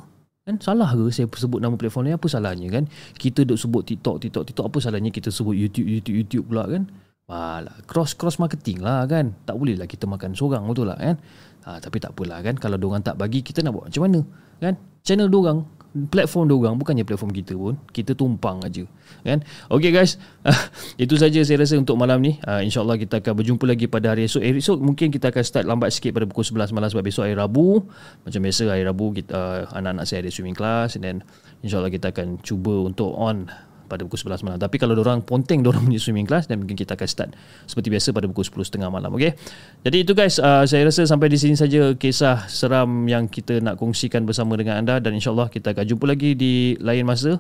Kan salah ke saya sebut nama platform lain? Apa salahnya kan? Kita duk sebut TikTok TikTok TikTok apa salahnya kita sebut YouTube YouTube YouTube pula kan? Alah, cross cross marketing lah kan? Tak boleh lah kita makan seorang betul lah kan? Ha, tapi tak apalah kan? Kalau diorang tak bagi kita nak buat macam mana kan? Channel diorang platform dia orang bukannya platform kita pun kita tumpang aja kan? Okey guys. [laughs] Itu saja saya rasa untuk malam ni. Uh, insyaallah kita akan berjumpa lagi pada hari esok. Hari esok mungkin kita akan start lambat sikit pada pukul 11 malam sebab besok hari Rabu. Macam biasa hari Rabu kita uh, anak-anak saya ada swimming class and then insyaallah kita akan cuba untuk on pada pukul 11 malam. Tapi kalau orang ponteng orang punya swimming class dan mungkin kita akan start seperti biasa pada pukul 10.30 malam. Okay? Jadi itu guys, uh, saya rasa sampai di sini saja kisah seram yang kita nak kongsikan bersama dengan anda dan insyaAllah kita akan jumpa lagi di lain masa.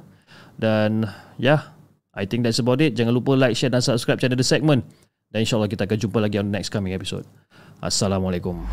Dan ya, yeah, I think that's about it. Jangan lupa like, share dan subscribe channel The Segment. Dan insyaAllah kita akan jumpa lagi on the next coming episode. Assalamualaikum.